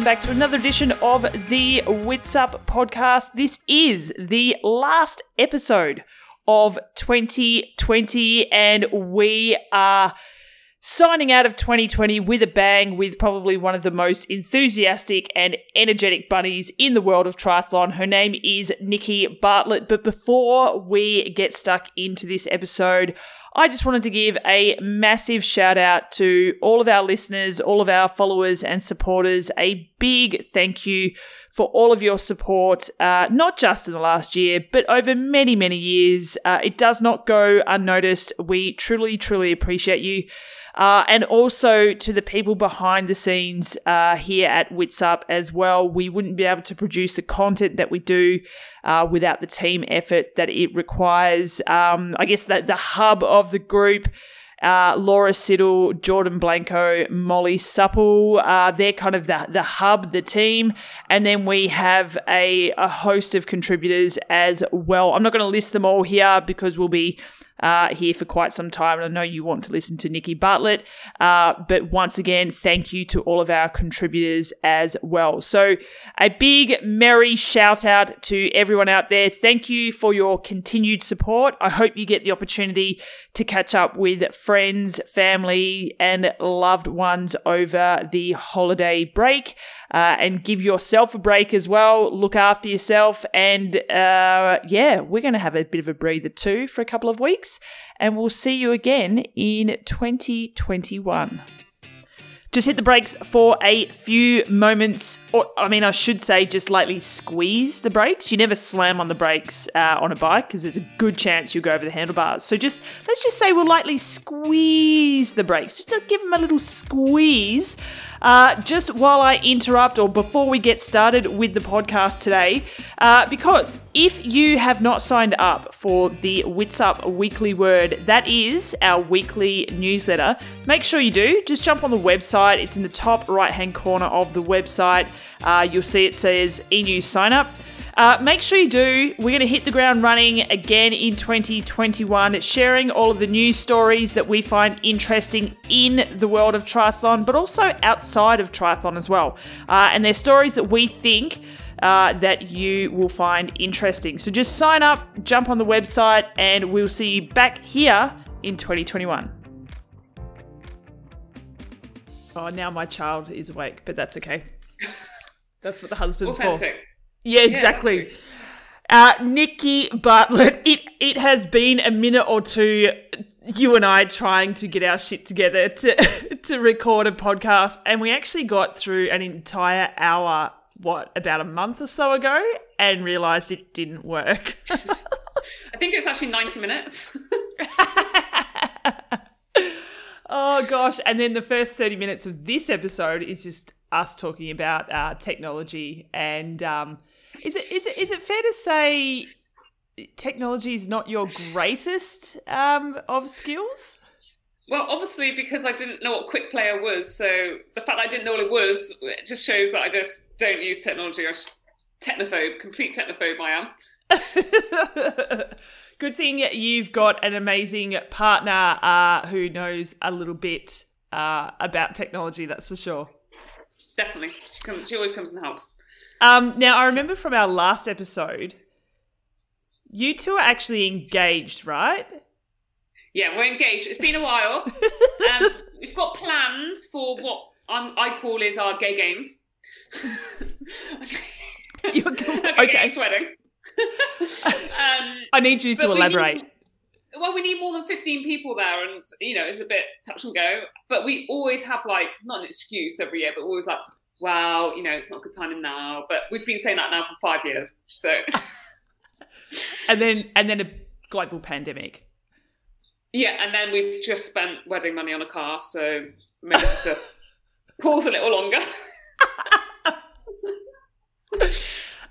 welcome back to another edition of the Witsup podcast. This is the last episode of 2020, and we are signing out of 2020 with a bang with probably one of the most enthusiastic and energetic bunnies in the world of triathlon. Her name is Nikki Bartlett. But before we get stuck into this episode, I just wanted to give a massive shout out to all of our listeners, all of our followers and supporters. A big thank you for all of your support, uh, not just in the last year, but over many, many years. Uh, it does not go unnoticed. We truly, truly appreciate you. Uh, and also to the people behind the scenes uh, here at Witsup as well. We wouldn't be able to produce the content that we do uh, without the team effort that it requires. Um, I guess that the hub of the group. Uh, Laura Siddle, Jordan Blanco, Molly Supple. Uh, they're kind of the, the hub, the team. And then we have a, a host of contributors as well. I'm not going to list them all here because we'll be uh, here for quite some time. And I know you want to listen to Nikki Bartlett. Uh, but once again, thank you to all of our contributors as well. So a big, merry shout out to everyone out there. Thank you for your continued support. I hope you get the opportunity to catch up with friends, family, and loved ones over the holiday break. Uh, and give yourself a break as well. Look after yourself. And uh, yeah, we're going to have a bit of a breather too for a couple of weeks. And we'll see you again in 2021 just hit the brakes for a few moments. Or, I mean, I should say just lightly squeeze the brakes. You never slam on the brakes uh, on a bike because there's a good chance you'll go over the handlebars. So just let's just say we'll lightly squeeze the brakes, just to give them a little squeeze. Uh, just while I interrupt or before we get started with the podcast today, uh, because if you have not signed up for the Witsup Weekly Word, that is our weekly newsletter, make sure you do. Just jump on the website, it's in the top right hand corner of the website. Uh, you'll see it says e news sign up. Uh, make sure you do. We're going to hit the ground running again in 2021, sharing all of the news stories that we find interesting in the world of triathlon, but also outside of triathlon as well. Uh, and they're stories that we think uh, that you will find interesting. So just sign up, jump on the website, and we'll see you back here in 2021. Oh, now my child is awake, but that's okay. That's what the husband's Authentic. for. Yeah, exactly. uh, Nikki Bartlett, it, it has been a minute or two, you and I trying to get our shit together to, to record a podcast, and we actually got through an entire hour, what, about a month or so ago, and realised it didn't work. I think it's actually 90 minutes. oh, gosh. And then the first 30 minutes of this episode is just us talking about uh, technology and um, is it is it is it fair to say technology is not your greatest um, of skills? Well, obviously, because I didn't know what Quick Player was, so the fact that I didn't know what it was it just shows that I just don't use technology. I'm technophobe, complete technophobe. I am. Good thing you've got an amazing partner uh, who knows a little bit uh, about technology. That's for sure. Definitely, she comes. She always comes and helps. Um, now, I remember from our last episode, you two are actually engaged, right? Yeah, we're engaged. It's been a while. um, we've got plans for what I'm, I call is our gay games. You're, okay. okay. wedding. um, I need you to elaborate. We need, well, we need more than 15 people there, and you know, it's a bit touch and go. But we always have like not an excuse every year, but always like well, you know, it's not a good timing now. But we've been saying that now for five years. So And then and then a global pandemic. Yeah, and then we've just spent wedding money on a car, so maybe have to pause a little longer.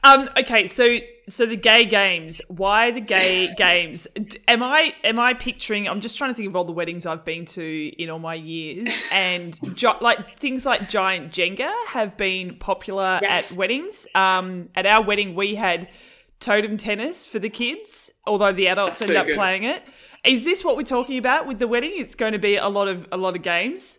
Um, okay, so so the gay games. Why the gay games? Am I am I picturing? I'm just trying to think of all the weddings I've been to in all my years, and like things like giant Jenga have been popular yes. at weddings. Um, at our wedding, we had totem tennis for the kids, although the adults That's end so up good. playing it. Is this what we're talking about with the wedding? It's going to be a lot of a lot of games.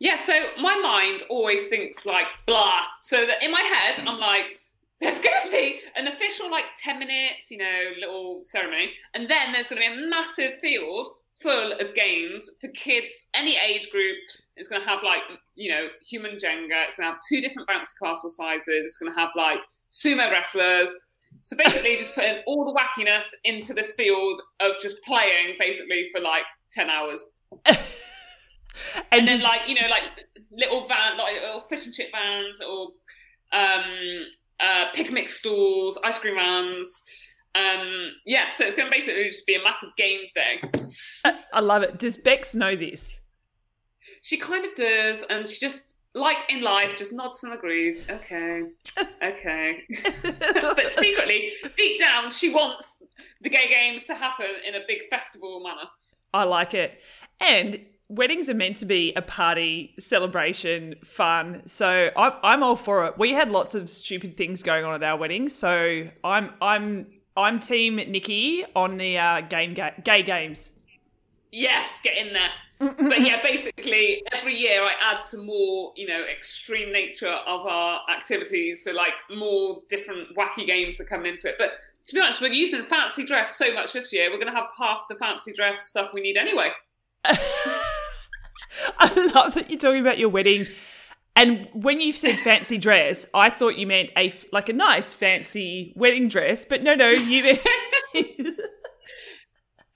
Yeah, so my mind always thinks like blah. So that in my head, I'm like, there's going to be an official like 10 minutes, you know, little ceremony. And then there's going to be a massive field full of games for kids, any age group. It's going to have like, you know, human Jenga. It's going to have two different bouncy castle sizes. It's going to have like sumo wrestlers. So basically, just putting all the wackiness into this field of just playing basically for like 10 hours. and, and then, like, you know, like little van, like little fish and chip vans or um, uh, picnic stalls, ice cream vans. Um, yeah, so it's going to basically just be a massive games day. I love it. Does Bex know this? She kind of does, and she just, like in life, just nods and agrees. Okay, okay. but secretly, deep down, she wants the gay games to happen in a big festival manner. I like it. And weddings are meant to be a party, celebration, fun. So I'm I'm all for it. We had lots of stupid things going on at our wedding, so I'm I'm I'm team Nikki on the uh, game ga- gay games. Yes, get in there. but yeah, basically every year I add to more, you know, extreme nature of our activities. So like more different wacky games are coming into it. But to be honest, we're using fancy dress so much this year. We're going to have half the fancy dress stuff we need anyway. I love that you're talking about your wedding. And when you said fancy dress, I thought you meant a like a nice fancy wedding dress, but no, no, you.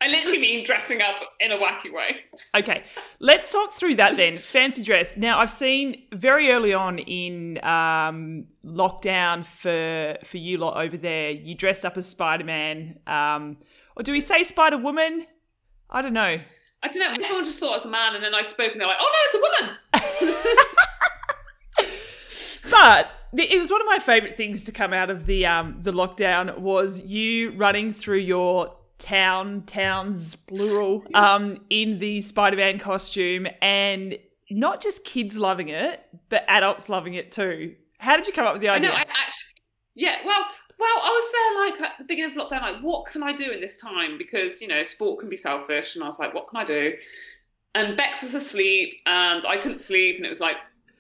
I literally mean dressing up in a wacky way. Okay, let's talk through that then. Fancy dress. Now, I've seen very early on in um, lockdown for for you lot over there, you dressed up as Spider Man, um, or do we say Spider Woman? I don't know. I don't know. Everyone just thought it was a man, and then I spoke, and they're like, "Oh no, it's a woman." but it was one of my favorite things to come out of the um, the lockdown was you running through your town towns plural um, in the Spider-Man costume, and not just kids loving it, but adults loving it too. How did you come up with the idea? I know, I actually, yeah. Well, well, I was there like at the beginning of lockdown, like, what can I do in this time? Because, you know, sport can be selfish. And I was like, what can I do? And Bex was asleep and I couldn't sleep. And it was like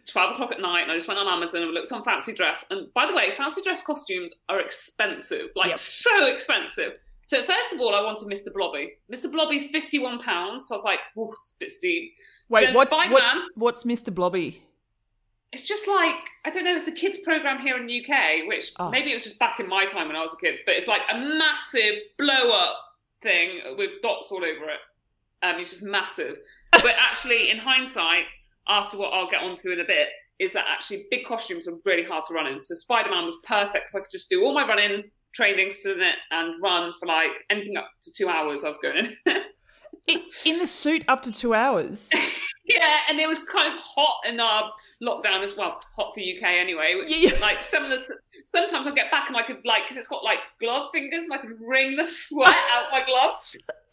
12 o'clock at night. And I just went on Amazon and looked on fancy dress. And by the way, fancy dress costumes are expensive, like yep. so expensive. So first of all, I wanted Mr. Blobby. Mr. Blobby's fifty-one pounds, so I was like, "Oh, it's a bit steep." Wait, so what's what's what's Mr. Blobby? It's just like I don't know. It's a kids program here in the UK, which oh. maybe it was just back in my time when I was a kid, but it's like a massive blow up thing with dots all over it. Um, it's just massive. but actually, in hindsight, after what I'll get onto in a bit, is that actually big costumes are really hard to run in. So Spider Man was perfect, so I could just do all my running training, sit in it, and run for like anything up to two hours. I was going in. in the suit up to two hours. Yeah, and it was kind of hot in our lockdown as well. Hot for UK anyway. Yeah. Like some of the sometimes I get back and I could like because it's got like glove fingers and I could wring the sweat out my gloves.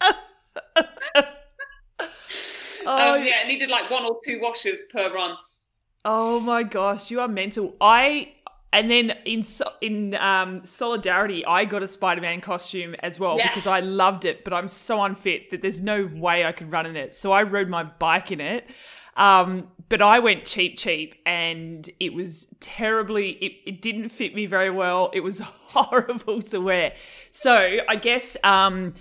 oh um, yeah, it needed like one or two washes per run. Oh my gosh, you are mental. I and then in in um, solidarity, I got a Spider Man costume as well yes. because I loved it, but I'm so unfit that there's no way I could run in it. So I rode my bike in it. Um, but I went cheap, cheap, and it was terribly. It, it didn't fit me very well. It was horrible to wear. So I guess um,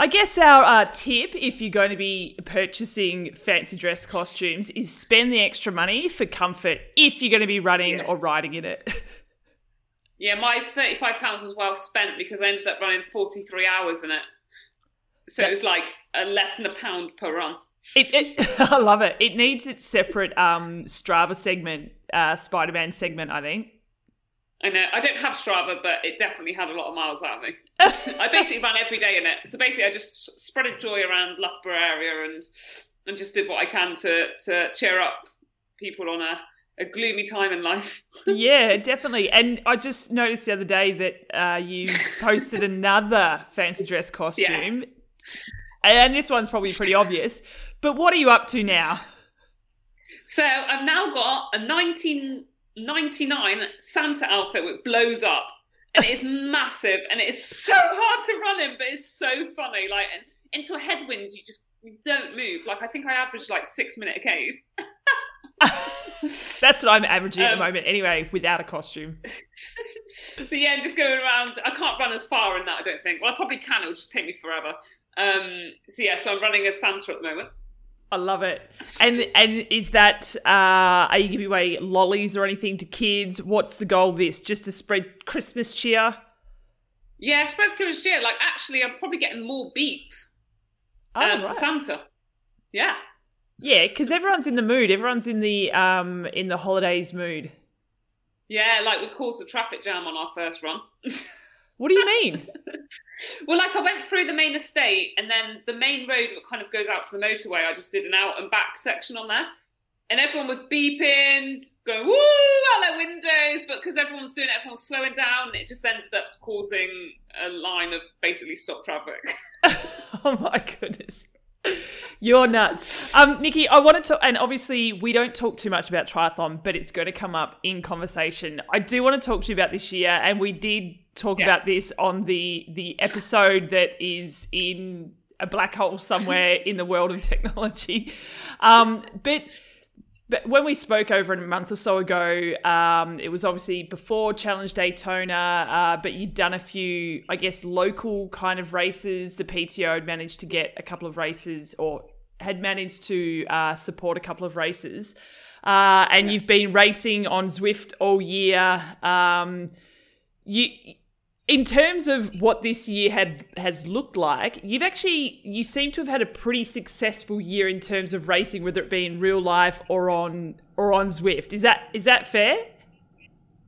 I guess our uh, tip, if you're going to be purchasing fancy dress costumes, is spend the extra money for comfort if you're going to be running yeah. or riding in it. yeah, my £35 was well spent because I ended up running 43 hours in it. So it was like a less than a pound per run. It, it, I love it. It needs its separate um, Strava segment, uh, Spider Man segment, I think. I know. I don't have Strava, but it definitely had a lot of miles out of me. I basically ran every day in it. So basically, I just spreaded joy around Loughborough area and and just did what I can to to cheer up people on a, a gloomy time in life. yeah, definitely. And I just noticed the other day that uh, you posted another fancy dress costume. Yes. And this one's probably pretty obvious. But what are you up to now? So I've now got a 19 99 Santa outfit which blows up and it is massive and it is so hard to run in, but it's so funny. Like into a headwind, you just you don't move. Like I think I averaged like six minute Ks. That's what I'm averaging at the Um, moment, anyway, without a costume. but yeah, I'm just going around. I can't run as far in that. I don't think. Well, I probably can. It'll just take me forever. Um, so yeah, so I'm running as Santa at the moment. I love it. And and is that uh, are you giving away lollies or anything to kids? What's the goal of this? Just to spread Christmas cheer? Yeah, spread Christmas cheer. Like actually, I'm probably getting more beeps Oh, um, right. for Santa. Yeah. Yeah, because everyone's in the mood. Everyone's in the um in the holidays mood. Yeah, like we caused a traffic jam on our first run. What do you mean? well, like I went through the main estate and then the main road that kind of goes out to the motorway, I just did an out and back section on there. And everyone was beeping, going woo out their windows, but because everyone's doing it, everyone's slowing down. It just ended up causing a line of basically stop traffic. oh my goodness. You're nuts. Um, Nikki, I wanted to, and obviously we don't talk too much about triathlon, but it's going to come up in conversation. I do want to talk to you about this year, and we did talk Yeah. about this on the the episode that is in a black hole somewhere in the world of technology. Um, but but when we spoke over a month or so ago, um, it was obviously before Challenge Daytona, uh, but you'd done a few, I guess, local kind of races. The PTO had managed to get a couple of races or had managed to uh, support a couple of races. Uh, and you've been racing on Zwift all year. Um, you, in terms of what this year had has looked like, you've actually you seem to have had a pretty successful year in terms of racing, whether it be in real life or on or on Zwift. Is that is that fair?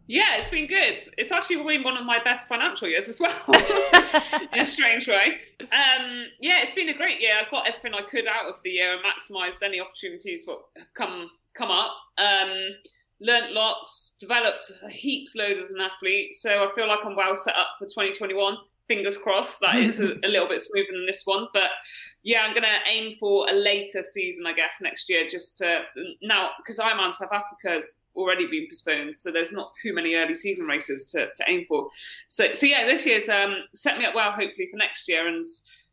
Yeah, it's been good. It's actually been one of my best financial years as well, in a strange way. Um, yeah, it's been a great year. I've got everything I could out of the year and maximised any opportunities what have come come up. Um, learnt lots, developed a heaps load as an athlete. So I feel like I'm well set up for 2021. Fingers crossed that it's a, a little bit smoother than this one. But yeah, I'm going to aim for a later season, I guess, next year, just to now because I'm on South Africa's already been postponed, so there's not too many early season races to, to aim for. So, so yeah, this year's um, set me up well, hopefully for next year, and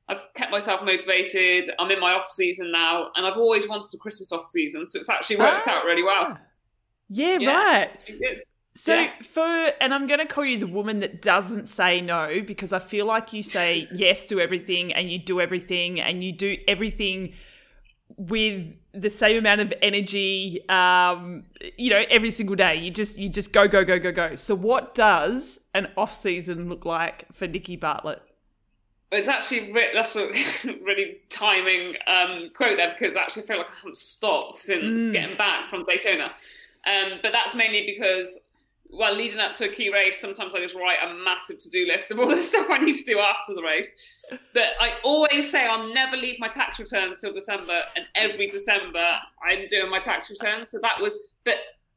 I've kept myself motivated. I'm in my off season now, and I've always wanted a Christmas off season, so it's actually worked out really well. Yeah, Yeah, right. it's been good. So Yeah. for and I'm going to call you the woman that doesn't say no because I feel like you say yes to everything and you do everything and you do everything with the same amount of energy um you know every single day you just you just go go go go go so what does an off season look like for Nikki Bartlett It's actually re- that's a really timing um, quote there because I actually feel like I haven't stopped since Mm. getting back from Daytona. Um, but that's mainly because, well, leading up to a key race, sometimes I just write a massive to do list of all the stuff I need to do after the race. But I always say I'll never leave my tax returns till December, and every December I'm doing my tax returns. So that was, but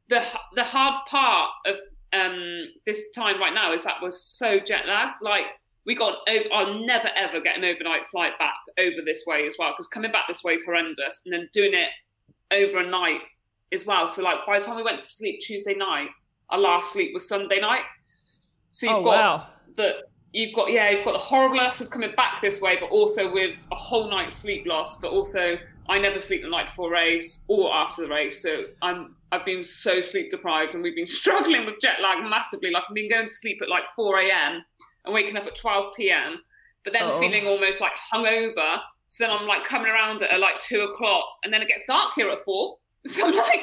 the the hard part of um, this time right now is that we're so jet lagged. Like we got over. I'll never ever get an overnight flight back over this way as well because coming back this way is horrendous, and then doing it over a night as well. So like by the time we went to sleep Tuesday night, our last sleep was Sunday night. So you've oh got wow the you've got yeah you've got the horribleness of coming back this way, but also with a whole night's sleep loss. But also I never sleep the night before race or after the race, so I'm I've been so sleep deprived, and we've been struggling with jet lag massively. Like I've been going to sleep at like 4 a.m. and waking up at 12 p.m. But then Uh-oh. feeling almost like hungover. So then I'm like coming around at like two o'clock, and then it gets dark here at four. So I'm like,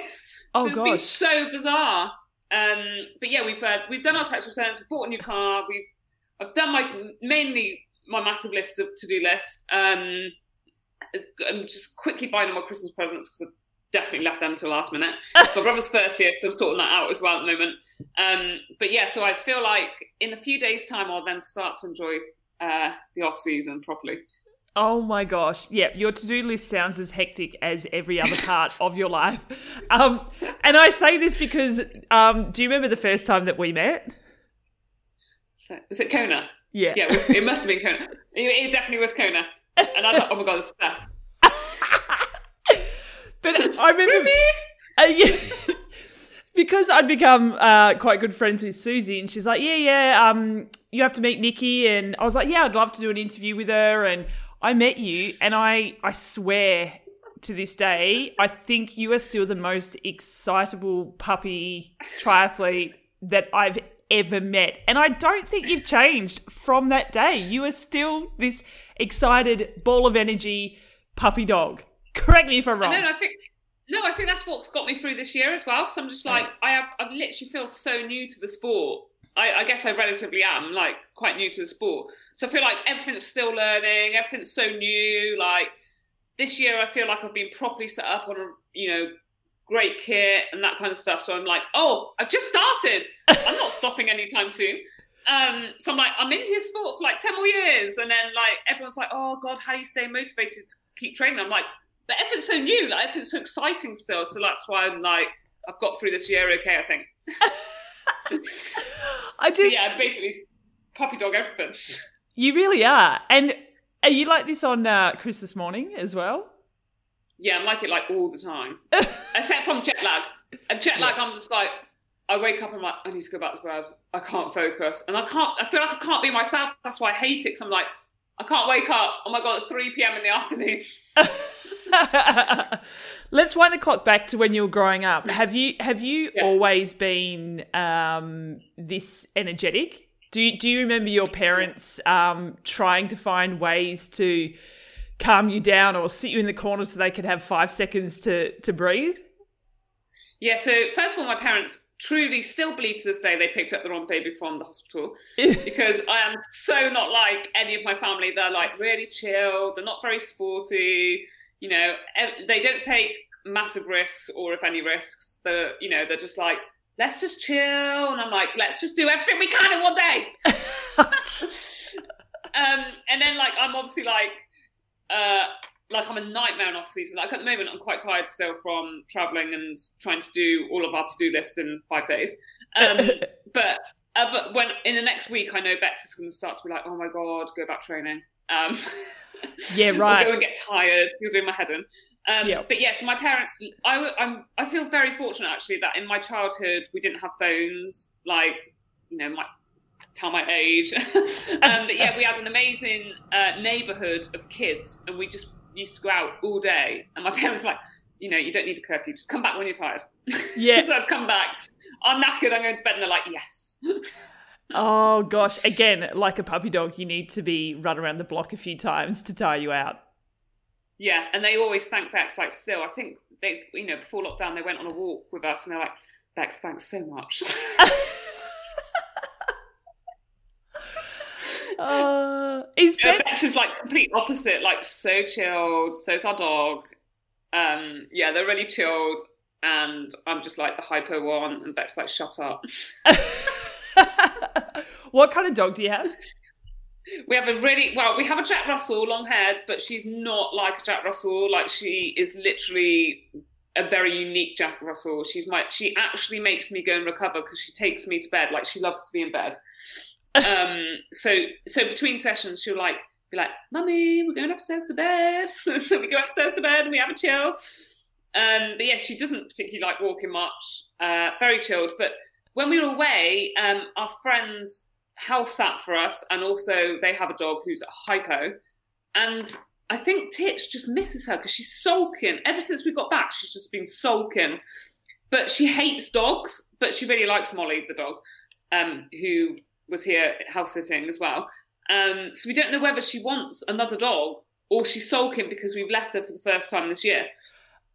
oh so it's been so bizarre. Um, but yeah, we've uh, we've done our tax returns. We bought a new car. We've I've done my mainly my massive list of to do list. Um, I'm just quickly buying my Christmas presents because I've definitely left them till last minute. So my brother's thirtieth, so I'm sorting that out as well at the moment. Um, but yeah, so I feel like in a few days' time I'll then start to enjoy uh, the off season properly. Oh my gosh. Yeah, your to do list sounds as hectic as every other part of your life. Um, and I say this because um, do you remember the first time that we met? Was it Kona? Yeah. Yeah, it, was, it must have been Kona. It, it definitely was Kona. And I was like, oh my god, it's Steph. But I remember uh, yeah, because I'd become uh, quite good friends with Susie, and she's like, "Yeah, yeah, um, you have to meet Nikki," and I was like, "Yeah, I'd love to do an interview with her." And I met you, and I, I swear to this day, I think you are still the most excitable puppy triathlete that I've ever met. And I don't think you've changed from that day. You are still this excited ball of energy puppy dog. Correct me if I'm wrong. No, I think no, I think that's what's got me through this year as well. Because I'm just like I have, I've literally feel so new to the sport. I, I, guess I relatively am like quite new to the sport, so I feel like everything's still learning. Everything's so new. Like this year, I feel like I've been properly set up on a you know great kit and that kind of stuff. So I'm like, oh, I've just started. I'm not stopping anytime soon. Um, so I'm like, I'm in this sport for like 10 more years. And then like everyone's like, oh God, how you stay motivated to keep training? I'm like, the effort's so new, like effort's so exciting still. So that's why I'm like, I've got through this year okay, I think. I just so yeah, basically puppy dog everything. You really are. And are you like this on uh, Christmas morning as well? Yeah, I'm like it like all the time, except from jet lag. And jet lag, I'm just like, I wake up and I'm like, I need to go back to bed. I can't focus, and I can't. I feel like I can't be myself. That's why I hate it. Because I'm like, I can't wake up. Oh my god, it's 3 p.m. in the afternoon. Let's wind the clock back to when you were growing up. Have you have you yeah. always been um, this energetic? Do you, do you remember your parents um, trying to find ways to calm you down or sit you in the corner so they could have five seconds to, to breathe? Yeah, so first of all, my parents truly still believe to this day they picked up the wrong baby from the hospital because I am so not like any of my family. They're like really chill, they're not very sporty, you know, they don't take massive risks or if any risks. They're, you know, they're just like, let's just chill. And I'm like, let's just do everything we can in one day. um, and then like, I'm obviously like, uh, like I'm a nightmare in off season. Like at the moment, I'm quite tired still from traveling and trying to do all of our to do list in five days. Um, but uh, but when in the next week, I know Bex is going to start to be like, oh my god, go back training. Um, yeah, right. go and get tired. You're doing my head in. Um, yeah. But yes, yeah, so my parents. I, I'm. I feel very fortunate actually that in my childhood we didn't have phones. Like you know, my tell my age. um, but yeah, we had an amazing uh, neighborhood of kids, and we just used to go out all day. And my parents were like, you know, you don't need a curfew. Just come back when you're tired. Yeah. so I'd come back. I'm knackered. I'm going to bed, and they're like, yes. oh gosh! Again, like a puppy dog, you need to be run around the block a few times to tire you out. Yeah, and they always thank Bex. Like, still, I think they, you know, before lockdown, they went on a walk with us, and they're like, Bex, thanks so much. Uh, is Ben- Bex is like complete opposite, like so chilled. So is our dog. Um, yeah, they're really chilled, and I'm just like the hypo one, and Bex like, shut up. what kind of dog do you have? We have a really well. We have a Jack Russell, long haired, but she's not like a Jack Russell. Like she is literally a very unique Jack Russell. She's my. She actually makes me go and recover because she takes me to bed. Like she loves to be in bed um, so so between sessions, she'll like be like, "Mummy, we're going upstairs to bed." so we go upstairs to bed and we have a chill. Um, but yes, she doesn't particularly like walking much. Uh, very chilled. But when we were away, um, our friends house sat for us, and also they have a dog who's a hypo, and I think Titch just misses her because she's sulking. Ever since we got back, she's just been sulking. But she hates dogs, but she really likes Molly, the dog, um, who was here house sitting as well. Um, so we don't know whether she wants another dog or she's sulking because we've left her for the first time this year.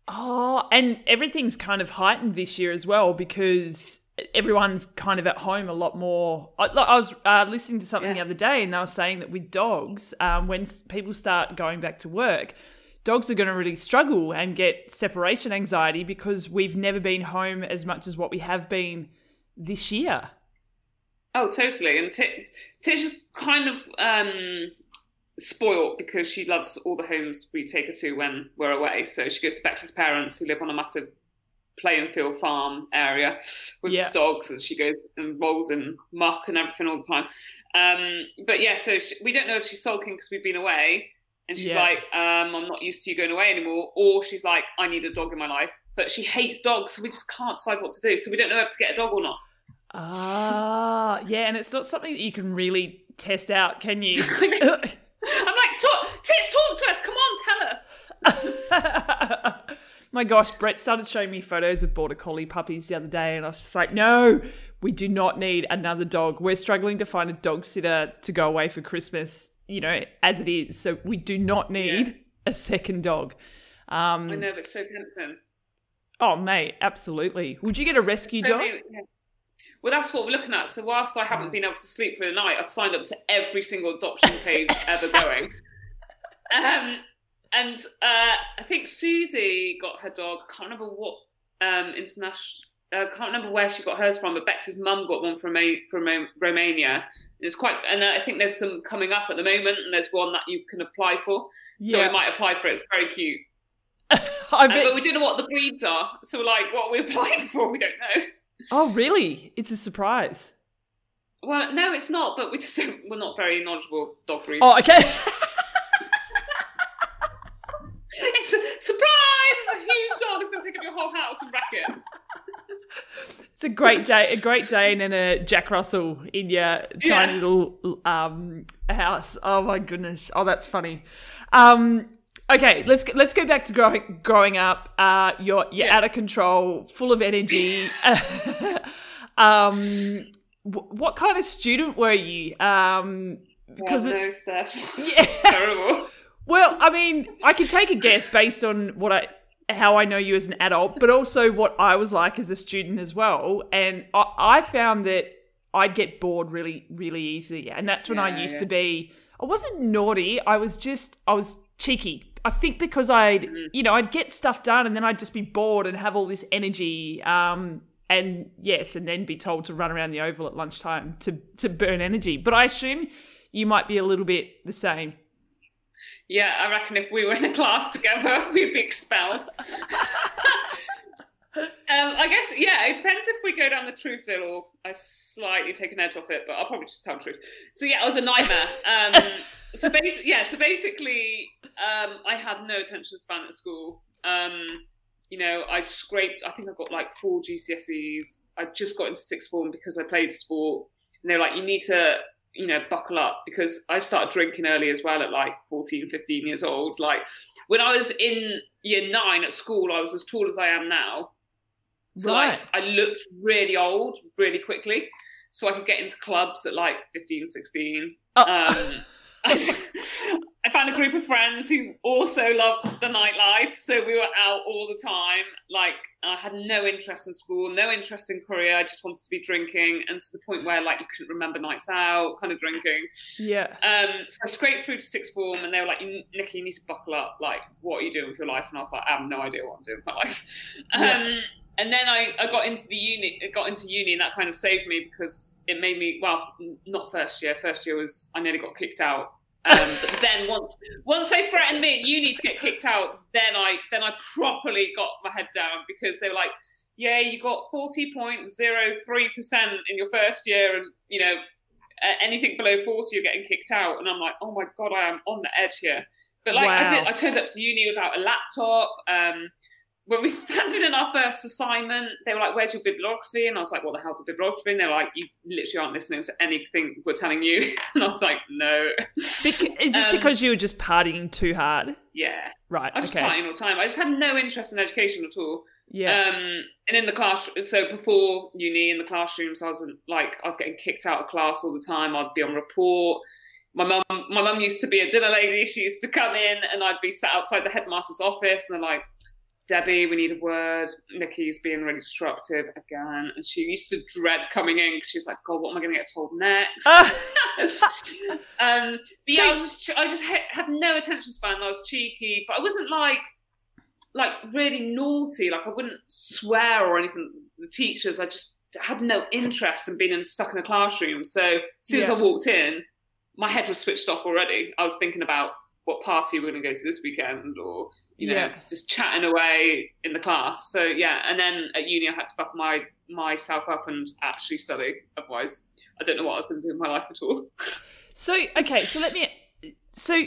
Oh, and everything's kind of heightened this year as well because everyone's kind of at home a lot more. I, I was uh, listening to something yeah. the other day and they were saying that with dogs, um, when people start going back to work, dogs are going to really struggle and get separation anxiety because we've never been home as much as what we have been this year. Oh, totally. And T- Tish is kind of um, spoiled because she loves all the homes we take her to when we're away. So she goes to Bex's parents who live on a massive playing field farm area with yeah. dogs and she goes and rolls in muck and everything all the time. Um, but yeah, so she, we don't know if she's sulking because we've been away and she's yeah. like, um, I'm not used to you going away anymore. Or she's like, I need a dog in my life. But she hates dogs, so we just can't decide what to do. So we don't know if to get a dog or not. Ah, yeah, and it's not something that you can really test out, can you? I'm like, talk, Tish, talk to us. Come on, tell us. My gosh, Brett started showing me photos of border collie puppies the other day, and I was just like, no, we do not need another dog. We're struggling to find a dog sitter to go away for Christmas, you know, as it is. So we do not need Yeah. a second dog. Um, I know, but it's so tempting. Oh, mate, absolutely. Would you get a rescue So dog? yeah. Well, that's what we're looking at. So whilst I Mm. haven't been able to sleep through the night, I've signed up to every single adoption page ever going. Um, and uh, I think Susie got her dog. I can't remember what um, international. I can't remember where she got hers from, but Bex's mum got one from Roma- from Ro- Romania. It's quite, and uh, I think there's some coming up at the moment, and there's one that you can apply for. So I might apply for it. It's very cute. I Uh, bet. but we don't know what the breeds are. So like, what we're applying for? We don't know. oh, really? It's a surprise. Well, no, it's not. But we just don't, we're not very knowledgeable dog breeds. Oh, okay. It's a surprise! It's a huge dog. It's going to take up your whole house and wreck it. it's a great day. A great day, and then a Jack Russell in your tiny Yeah. little um, house. Oh my goodness. Oh, that's funny. Um, okay, let's go- let's go back to growing growing up. Uh, you're you're Yeah. out of control, full of energy. um, wh- what kind of student were you? Um, because Well, no, Steph. yeah. Terrible. Well, I mean, I can take a guess based on what I how I know you as an adult, but also what I was like as a student as well. And I, I found that I'd get bored really, really easily, and that's when I used yeah. to be. I wasn't naughty. I was just I was cheeky. I think because I'd Mm-hmm. you know I'd get stuff done, and then I'd just be bored and have all this energy. Um, and yes, and then be told to run around the oval at lunchtime to to burn energy. But I assume you might be a little bit the same. Yeah, I reckon if we were in a class together, we'd be expelled. um, I guess, yeah, it depends if we go down the truth bit or I slightly take an edge off it, but I'll probably just tell the truth. So, yeah, it was a nightmare. Um, so, basically, yeah, so basically, um, I had no attention span at school. Um, you know, I scraped, I think I got like four GCSEs. I just got into sixth form because I played sport. And they were like, you need to you know, buckle up because I started drinking early as well at like 14, 15 years old. Like when I was in year nine at school, I was as tall as I am now. So Right. like I looked really old really quickly. So I could get into clubs at like 15, 16. Oh. Um, I found a group of friends who also loved the nightlife. So we were out all the time. Like I had no interest in school, no interest in career. I just wanted to be drinking, and to the point where like you couldn't remember nights out, kind of drinking. Yeah. Um, so I scraped through to sixth form, and they were like, "You- "Nikki, you need to buckle up. Like, what are you doing with your life?" And I was like, "I have no idea what I'm doing with my life." Um, Yeah. and then I, I got into the uni, got into uni, and that kind of saved me because it made me well, n- not first year. First year was I nearly got kicked out. Um, but then once once they threatened me you need to get kicked out, then I then I properly got my head down because they were like, "Yeah, you got forty point zero three percent in your first year, and you know anything below forty, you're getting kicked out." And I'm like, "Oh my god, I am on the edge here." But like I did, I turned up to uni without a laptop. Um, when we handed in our first assignment, they were like, "Where's your bibliography?" And I was like, "What the hell's a bibliography?" And they're like, "You literally aren't listening to anything we're telling you." And I was like, "No." Is this Um, because you were just partying too hard? Yeah, Right. I was okay. partying all the time. I just had no interest in education at all. Yeah. Um, and in the class, so before uni, in the classrooms, I was like, I was getting kicked out of class all the time. I'd be on report. My mum, my mum used to be a dinner lady. She used to come in, and I'd be sat outside the headmaster's office, and they're like, "Debbie, we need a word. Nikki's being really disruptive again." And she used to dread coming in because she was like, "God, what am I going to get told next?" um, but yeah, I was just, I just had, no attention span. I was cheeky, but I wasn't like like really naughty. Like I wouldn't swear or anything. The teachers, I just had no interest in being in, stuck in a classroom. So as soon as I walked in, my head was switched off already. I was thinking about what party we're going to go to this weekend, or you know, Yeah. just chatting away in the class. So yeah, and then at uni, I had to buck my myself up and actually study. Otherwise, I don't know what I was going to do in my life at all. So okay, so let me so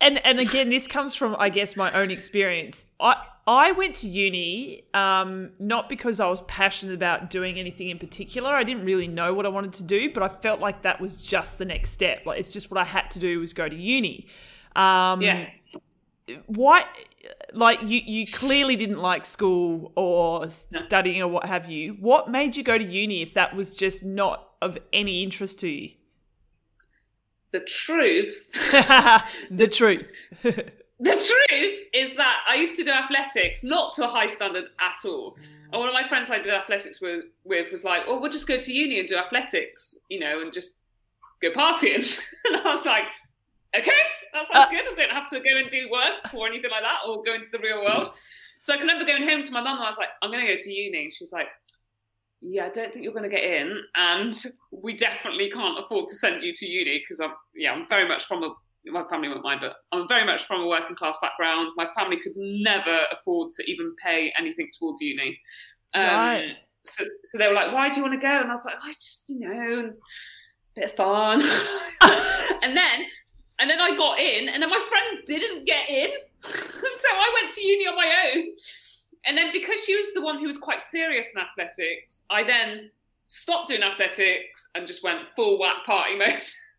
and and again this comes from I guess my own experience. I I went to uni um not because I was passionate about doing anything in particular. I didn't really know what I wanted to do, but I felt like that was just the next step. Like it's just what I had to do was go to uni. Um Yeah. why like you you clearly didn't like school or No. studying or what have you. What made you go to uni if that was just not of any interest to you? The truth, the truth. the truth is that I used to do athletics, not to a high standard at all. And one of my friends I did athletics with, with was like, "Oh, we'll just go to uni and do athletics, you know, and just go partying." and I was like, "Okay, that sounds Uh, good. I don't have to go and do work or anything like that, or go into the real world." So I can remember going home to my mum and I was like, "I'm going to go to uni." And she was like, "Yeah, I don't think you're going to get in, and we definitely can't afford to send you to uni because I'm, yeah, I'm very much from a my family won't mind, but I'm very much from a working class background. My family could never afford to even pay anything towards uni. Um, Right. So, so they were like, "Why do you want to go?" And I was like, "I just, you know, bit of fun." and then, and then I got in, and then my friend didn't get in, and so I went to uni on my own. And then because she was the one who was quite serious in athletics, I then stopped doing athletics and just went full whack party mode.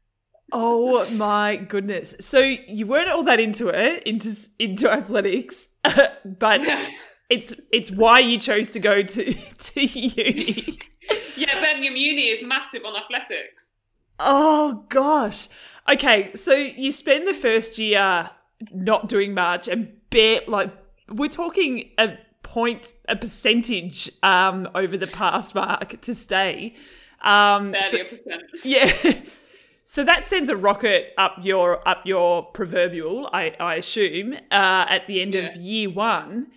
Oh my goodness! So you weren't all that into it, into into athletics, but it's it's why you chose to go to to uni. yeah, Birmingham Uni is massive on athletics. Oh gosh. Okay, so you spend the first year not doing much and bare like we're talking a point a percentage um over the pass mark to stay. Um so- yeah. So that sends a rocket up your up your proverbial, I, I assume, uh, at the end of year one.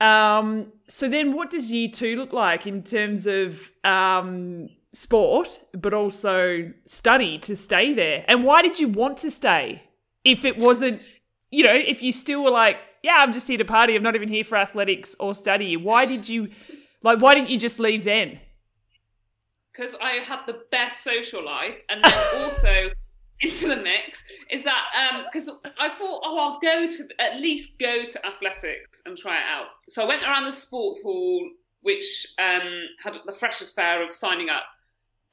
Um, so then, what does year two look like in terms of um, sport, but also study to stay there? And why did you want to stay if it wasn't, you know, if you still were like, yeah, I'm just here to party, I'm not even here for athletics or study? Why did you, like, why didn't you just leave then? Because I had the best social life, and then also into the mix is that because I thought, oh, I'll go to at least go to athletics and try it out. So I went around the sports hall, which um, had the freshest pair of signing up,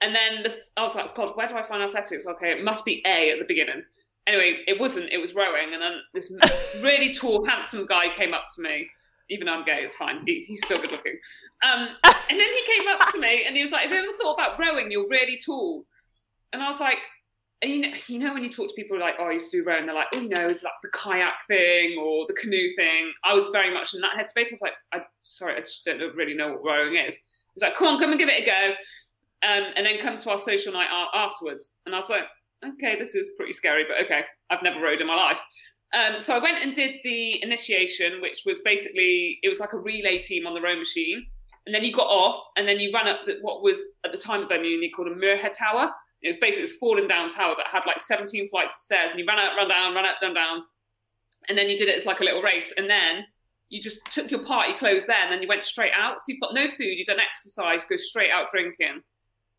and then the, I was like, God, where do I find athletics? Okay, it must be A at the beginning. Anyway, it wasn't. It was rowing, and then this really tall, handsome guy came up to me. Even though I'm gay, it's fine. He, he's still good looking. Um, and then he came up to me and he was like, "Have you ever thought about rowing? You're really tall." And I was like, and you know, you know when you talk to people like, "Oh, I used to do rowing," they're like, "Oh, you know, is that the kayak thing or the canoe thing?" I was very much in that headspace. I was like, "I sorry, I just don't really know what rowing is." He was like, "Come on, come and give it a go," um, and then come to our social night afterwards. And I was like, "Okay, this is pretty scary, but okay, I've never rowed in my life." Um, so I went and did the initiation, which was basically it was like a relay team on the row machine, and then you got off, and then you ran up the, what was at the time of Birmingham called a Muirhead Tower. It was basically this falling down tower that had like 17 flights of stairs, and you ran up, run down, run up, run down, and then you did it as like a little race, and then you just took your party clothes there, and then you went straight out. So you've got no food, you've done exercise, go straight out drinking,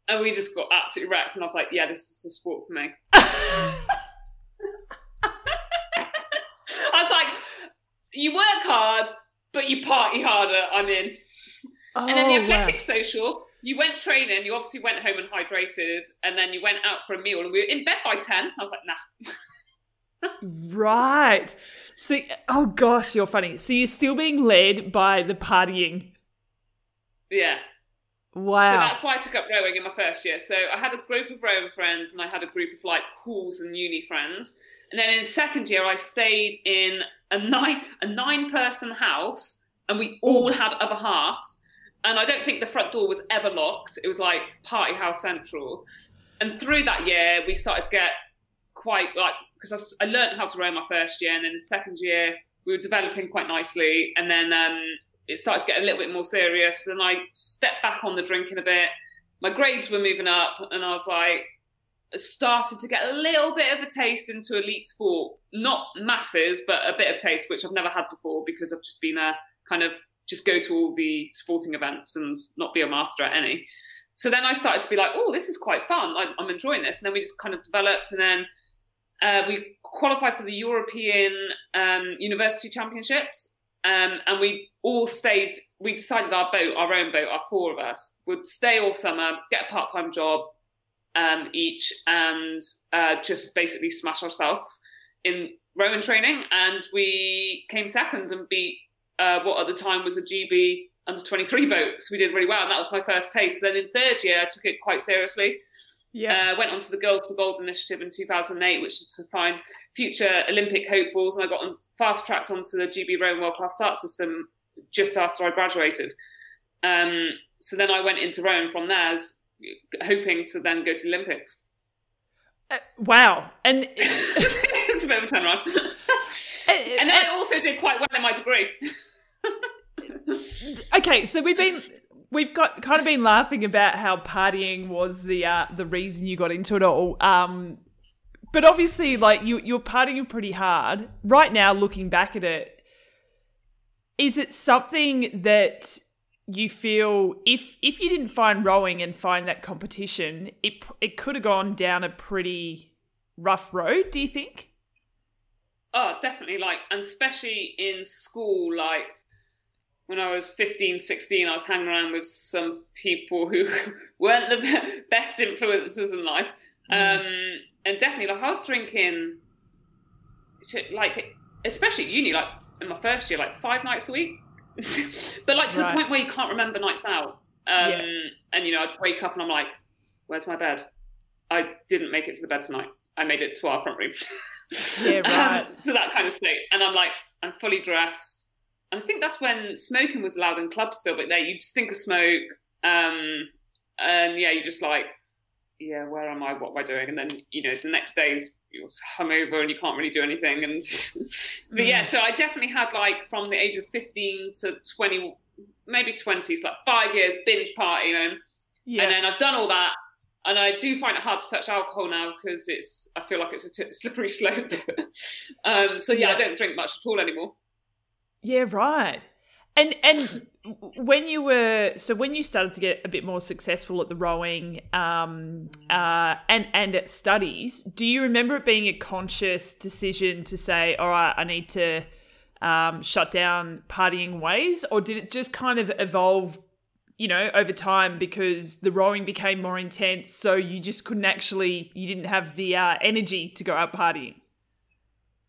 and we just got absolutely wrecked. And I was like, yeah, this is the sport for me. I was like, you work hard, but you party harder. I'm in. Oh, And then the oh, wow. athletic social, you went training, you obviously went home and hydrated, and then you went out for a meal, and we were in bed by 10. I was like, nah. Right. So, oh gosh, you're funny. So you're still being led by the partying. Yeah. Wow. So that's why I took up rowing in my first year. So I had a group of rowing friends, and I had a group of like halls and uni friends. And then in second year, I stayed in a nine a nine person house, and we all Ooh. had other halves. And I don't think the front door was ever locked. It was like party house central. And through that year, we started to get quite like because I learned how to row my first year, and then the second year we were developing quite nicely, and then um, it started to get a little bit more serious. And I stepped back on the drinking a bit. My grades were moving up, and I was like, started to get a little bit of a taste into elite sport. Not masses, but a bit of taste, which I've never had before because I've just been a kind of just go to all the sporting events and not be a master at any. So then I started to be like, oh, this is quite fun. I, I'm enjoying this. And then we just kind of developed, and then uh, we qualified for the European um, University Championships, um, and we all stayed. We decided our boat, our own boat, our four of us would stay all summer, get a part-time job um, each, and uh, just basically smash ourselves in rowing training, and we came second and beat uh, what at the time was a GB under 23 boat. So we did really well, and that was my first taste. Then in third year, I took it quite seriously. Yeah. Uh, went on to the Girls for Gold initiative in 2008, which was to find future Olympic hopefuls, and I got on, fast tracked onto the GB Rowing World Class Start System just after I graduated. Um, so then I went into rowing from there, hoping to then go to the Olympics. Uh, wow. And it's a bit of a turnaround. and then I also did quite well in my degree. okay, so we've been we've got kind of been laughing about how partying was the uh, the reason you got into it all. Um, but obviously, like you you're partying pretty hard right now. Looking back at it, is it something that you feel if if you didn't find rowing and find that competition, it it could have gone down a pretty rough road? Do you think? Oh, definitely. Like, and especially in school, like when I was 15, 16, I was hanging around with some people who weren't the best influences in life. Mm. Um, and definitely, like, I was drinking, like, especially at uni, like, in my first year, like, five nights a week. but, like, to right. the point where you can't remember nights out. Um, yeah. And, you know, I'd wake up and I'm like, where's my bed? I didn't make it to the bed tonight. I made it to our front room. yeah, right. Um, to that kind of state. And I'm like, I'm fully dressed and I think that's when smoking was allowed in clubs still, but there you just think of smoke, um, and yeah, you just like, yeah, where am I? What am I doing? And then you know, the next day's you're hungover and you can't really do anything. And but yeah, mm. so I definitely had like from the age of fifteen to twenty, maybe twenty, so like five years binge partying, and, yeah. and then I've done all that. And I do find it hard to touch alcohol now because it's I feel like it's a t- slippery slope. um, so yeah, yeah, I don't drink much at all anymore. Yeah, right. And and when you were so when you started to get a bit more successful at the rowing um, uh, and and at studies, do you remember it being a conscious decision to say, "All right, I need to um, shut down partying ways," or did it just kind of evolve, you know, over time because the rowing became more intense, so you just couldn't actually, you didn't have the uh, energy to go out partying?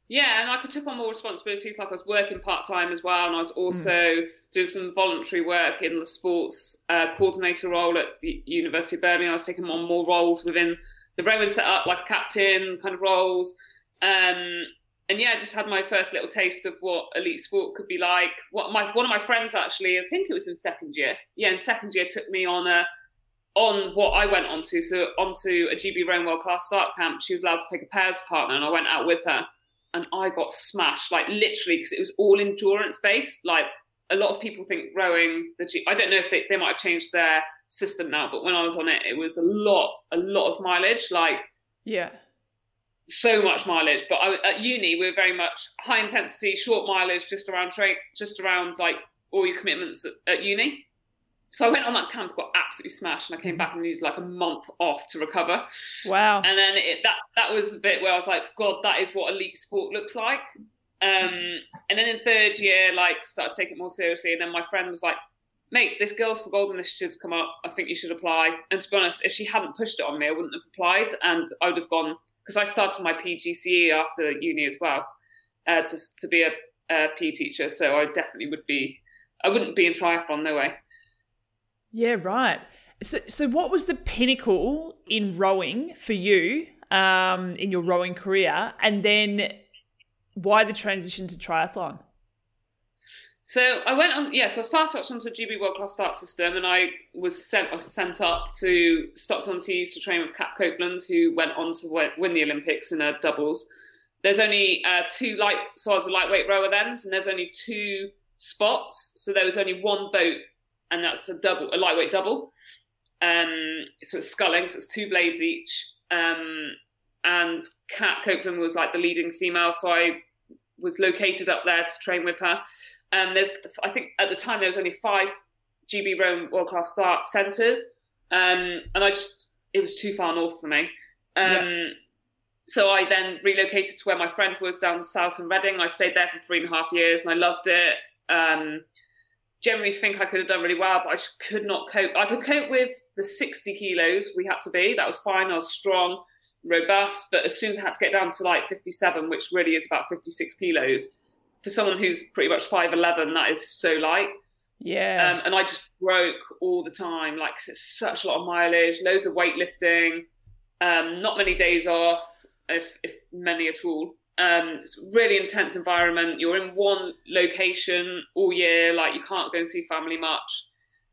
Yeah, and I took on more responsibilities. Like I was working part time as well, and I was also mm. Doing some voluntary work in the sports uh, coordinator role at the University of Birmingham. I was taking on more roles within the Romans set up, like captain kind of roles. Um, and yeah, I just had my first little taste of what elite sport could be like. What my one of my friends actually, I think it was in second year. Yeah, in second year, took me on a on what I went onto, so onto a GB Rowing World Class Start camp. She was allowed to take a pairs partner, and I went out with her and I got smashed, like literally, because it was all endurance based. Like a lot of people think rowing, the G- I don't know if they, they might have changed their system now, but when I was on it, it was a lot, a lot of mileage. Like, yeah, so much mileage. But I, at uni, we are very much high intensity, short mileage, just around trade, just around like all your commitments at, at uni. So I went on that camp, got absolutely smashed, and I came mm-hmm. back and used like a month off to recover. Wow! And then it, that that was the bit where I was like, God, that is what elite sport looks like. Um, and then in third year, like started taking it more seriously. And then my friend was like, "Mate, this Girls for Gold initiative's come up. I think you should apply." And to be honest, if she hadn't pushed it on me, I wouldn't have applied, and I would have gone because I started my PGCE after uni as well uh, to to be a, PE teacher. So I definitely would be. I wouldn't be in triathlon, no way. Yeah, right. So, so what was the pinnacle in rowing for you um, in your rowing career, and then why the transition to triathlon? So I went on, yeah. So I was fast tracked onto a GB World Class Start System, and I was sent, I was sent up to Stockton on Tees to train with Kat Copeland, who went on to win the Olympics in a doubles. There's only uh, two light, so I was a lightweight rower then, and there's only two spots, so there was only one boat and that's a double, a lightweight double. Um, so it's sculling, so it's two blades each. Um, and Kat Copeland was like the leading female, so I was located up there to train with her. Um, there's, I think at the time there was only five GB Rowing World Class Start centres, um, and I just it was too far north for me. Um, yeah. So I then relocated to where my friend was down south in Reading. I stayed there for three and a half years, and I loved it. Um, generally think I could have done really well, but I just could not cope. I could cope with the 60 kilos we had to be. That was fine. I was strong, robust. But as soon as I had to get down to like 57, which really is about 56 kilos, for someone who's pretty much 5'11, that is so light. Yeah. Um, and I just broke all the time, like 'cause it's such a lot of mileage, loads of weightlifting, um, not many days off, if, if many at all. Um, it's a really intense environment. You're in one location all year, like you can't go and see family much.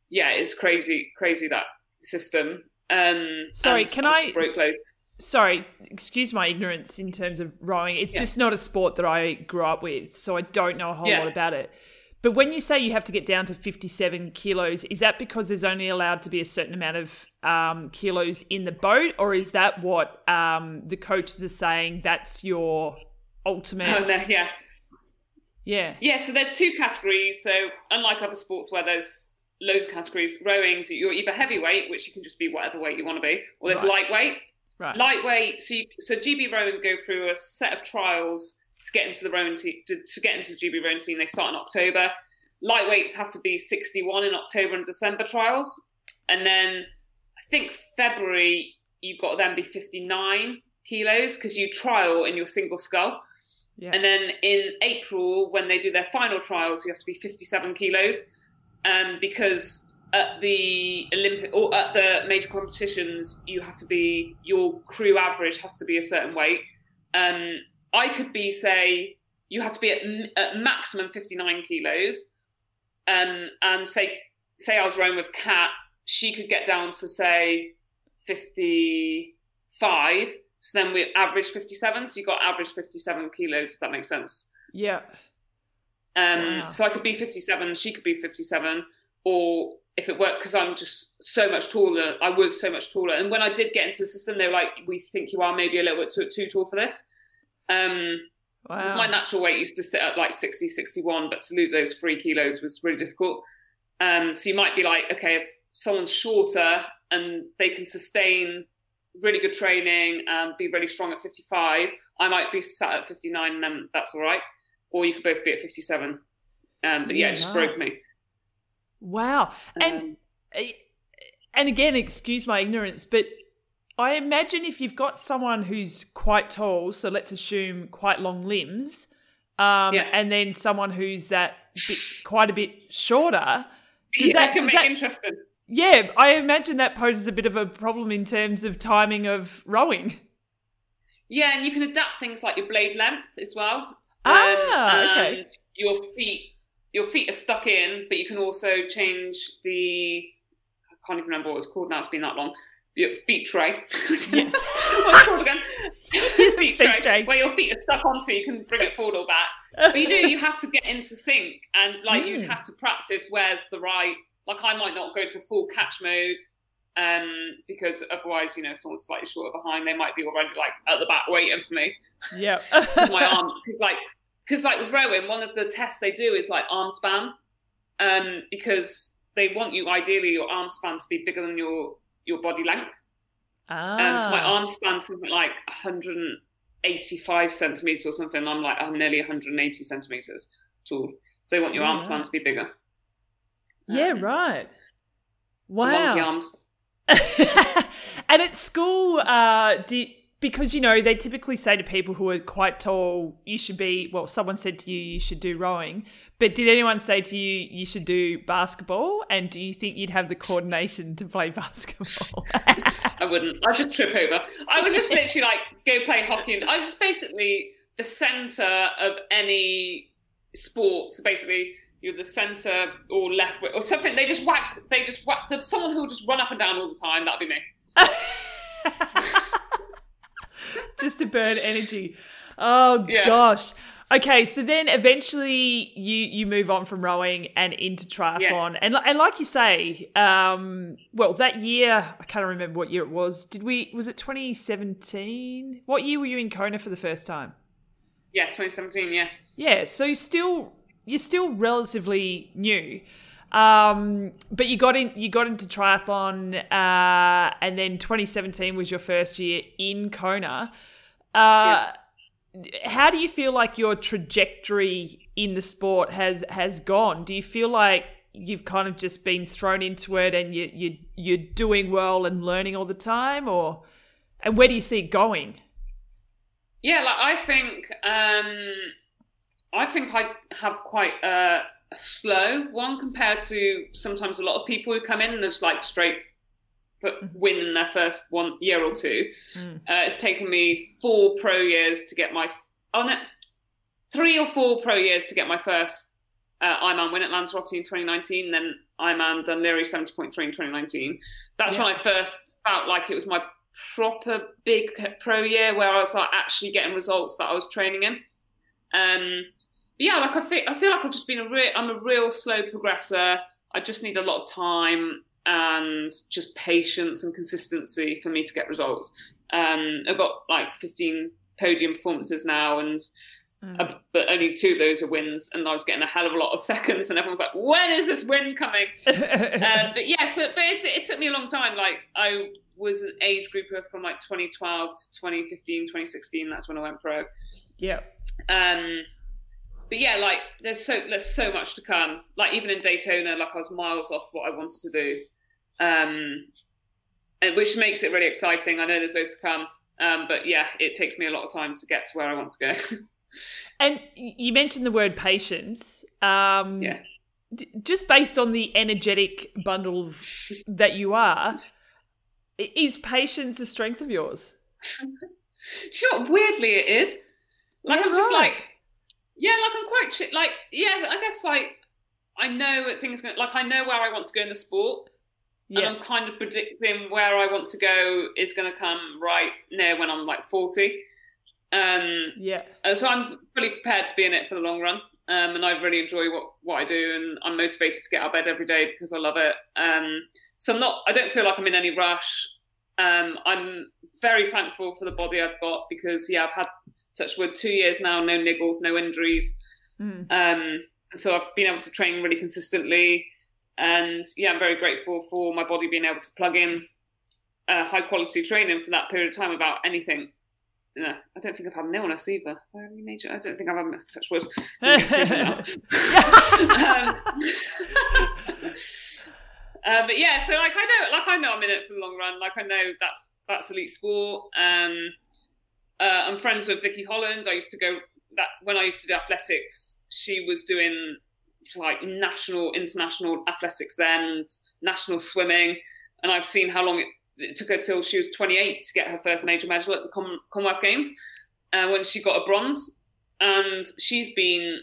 Yeah, it's crazy, crazy that system. Um, Sorry, can I- Sorry, excuse my ignorance in terms of rowing. It's Yeah. just not a sport that I grew up with, so I don't know a whole Yeah. lot about it. But when you say you have to get down to 57 kilos, is that because there's only allowed to be a certain amount of um, kilos in the boat, or is that what um, the coaches are saying that's your ultimate? Oh, no, yeah. Yeah. Yeah, so there's two categories. So unlike other sports where there's loads of categories, rowing, so you're either heavyweight, which you can just be whatever weight you want to be, or there's Right. lightweight. Right. Lightweight, so you, so GB rowing go through a set of trials to get into the rowing team. To, to get into the GB rowing team, they start in October. Lightweights have to be 61 in October and December trials, and then I think February you've got to then be 59 kilos because you trial in your single scull. yeah. And then in April, when they do their final trials, you have to be 57 kilos, um, because at the Olympic or at the major competitions, you have to be your crew average has to be a certain weight. Um, I could be say you have to be at, at maximum 59 kilos, um, and say say I was rowing with Kat, she could get down to say 55. So then we average 57. So you got average 57 kilos, if that makes sense. yeah. Um, Wow. So I could be 57, she could be 57, or if it worked, because I'm just so much taller, I was so much taller. And when I did get into the system, they were like, we think you are maybe a little bit too, too tall for this. Um, because my natural weight used to sit at like 60, 61, but to lose those three kilos was really difficult. Um, so you might be like, okay, if someone's shorter and they can sustain really good training and be really strong at 55, I might be sat at 59 and then that's all right. Or you could both be at 57. Um, but yeah, Yeah, it just broke me. Wow. And Um, and again, excuse my ignorance, but I imagine if you've got someone who's quite tall, so let's assume quite long limbs, um, Yeah. and then someone who's that bit, quite a bit shorter. Does yeah, that- can does that- interesting. Yeah, I imagine that poses a bit of a problem in terms of timing of rowing. Yeah, and you can adapt things like your blade length as well. Ah, Um, okay. Your feet, your feet are stuck in, but you can also change the. I can't even remember what it's called now. It's been that long. Your feet tray. What's called again? feet, Feet tray, tray. Where your feet are stuck onto, you can bring it forward or back. But you do. You have to get into sync, and like you'd have to practice. Where's the right? Like I might not go to full catch mode um, because otherwise, you know, if someone's slightly shorter behind, they might be already like at the back waiting for me. Yeah. My arm, because like, because like with rowing, one of the tests they do is like arm span, um, because they want you ideally your arm span to be bigger than your your body length. ah. Um, so my arm span's something like 185 centimeters or something. I'm like I'm nearly 180 centimeters tall. So they want your Yeah, arm span to be bigger. Yeah, Um, right. Wow. arms. and at school, uh, because you know they typically say to people who are quite tall, you should be. Well, someone said to you, you should do rowing. But did anyone say to you, you should do basketball? And do you think you'd have the coordination to play basketball? I wouldn't. I'd just trip over. I would just literally like go play hockey. And I was just basically the centre of any sport. So basically, you're the centre or left wing or something. They just whack. They just whack. there's Someone who will just run up and down all the time. That'd be me. Just to burn energy. Oh Yeah. gosh. Okay, so then eventually you you move on from rowing and into triathlon, and and like you say, um, well that year I can't remember what year it was. Did we? Was it 2017? What year were you in Kona for the first time? Yeah, 2017. Yeah. Yeah, so still you're still relatively new, um, but you got in you got into triathlon, uh, and then 2017 was your first year in Kona. Uh, How do you feel like your trajectory in the sport has has gone? Do you feel like you've kind of just been thrown into it and you you you're doing well and learning all the time, or and where do you see it going? Yeah, like I think um, I think I have quite a, a slow one compared to sometimes a lot of people who come in and just like straight win in their first one year or two. Mm. Uh, it's taken me four pro years to get my oh no, three or four pro years to get my first uh, Ironman win at Lanzarote in 2019. Then Ironman Laoghaire 70.3 in 2019. That's yeah. when I first felt like it was my proper big pro year where I was like actually getting results that I was training in. Um, yeah, like I feel I feel like I've just been a real I'm a real slow progressor. I just need a lot of time and just patience and consistency for me to get results. Um, I've got like 15 podium performances now, and mm. uh, but only two of those are wins, and I was getting a hell of a lot of seconds, and everyone's like, "When is this win coming?" um, but yeah, so but it, it, took me a long time. Like I was an age grouper from like 2012 to 2015, 2016. That's when I went pro. Yeah. Um, but yeah, like there's so there's so much to come. Like even in Daytona, like I was miles off what I wanted to do, um, and which makes it really exciting. I know there's loads to come, um, but yeah, it takes me a lot of time to get to where I want to go. and you mentioned the word patience. Um, yeah. D- just based on the energetic bundle that you are, is patience a strength of yours? sure. Weirdly, it is. Like yeah, I'm just right. like yeah, like I'm quite chi- like yeah. I guess like I know that things going like I know where I want to go in the sport, yeah. and I'm kind of predicting where I want to go is going to come right near when I'm like forty. Um, yeah. So I'm fully prepared to be in it for the long run. Um, and I really enjoy what, what I do, and I'm motivated to get out of bed every day because I love it. Um, so I'm not. I don't feel like I'm in any rush. Um, I'm very thankful for the body I've got because yeah, I've had touch wood, two years now, no niggles, no injuries. Mm. Um, so I've been able to train really consistently. And yeah, I'm very grateful for my body being able to plug in uh, high quality training for that period of time about anything. No, I don't think I've had an illness either. Any major? I don't think I've had touch wood. um, uh, but yeah, so like I know, like I know I'm in it for the long run. Like I know that's that's elite sport. Um, uh, I'm friends with Vicky Holland. I used to go that when I used to do athletics. She was doing like national, international athletics then, and national swimming. And I've seen how long it, it took her till she was 28 to get her first major medal at the Commonwealth Games, uh, when she got a bronze. And she's been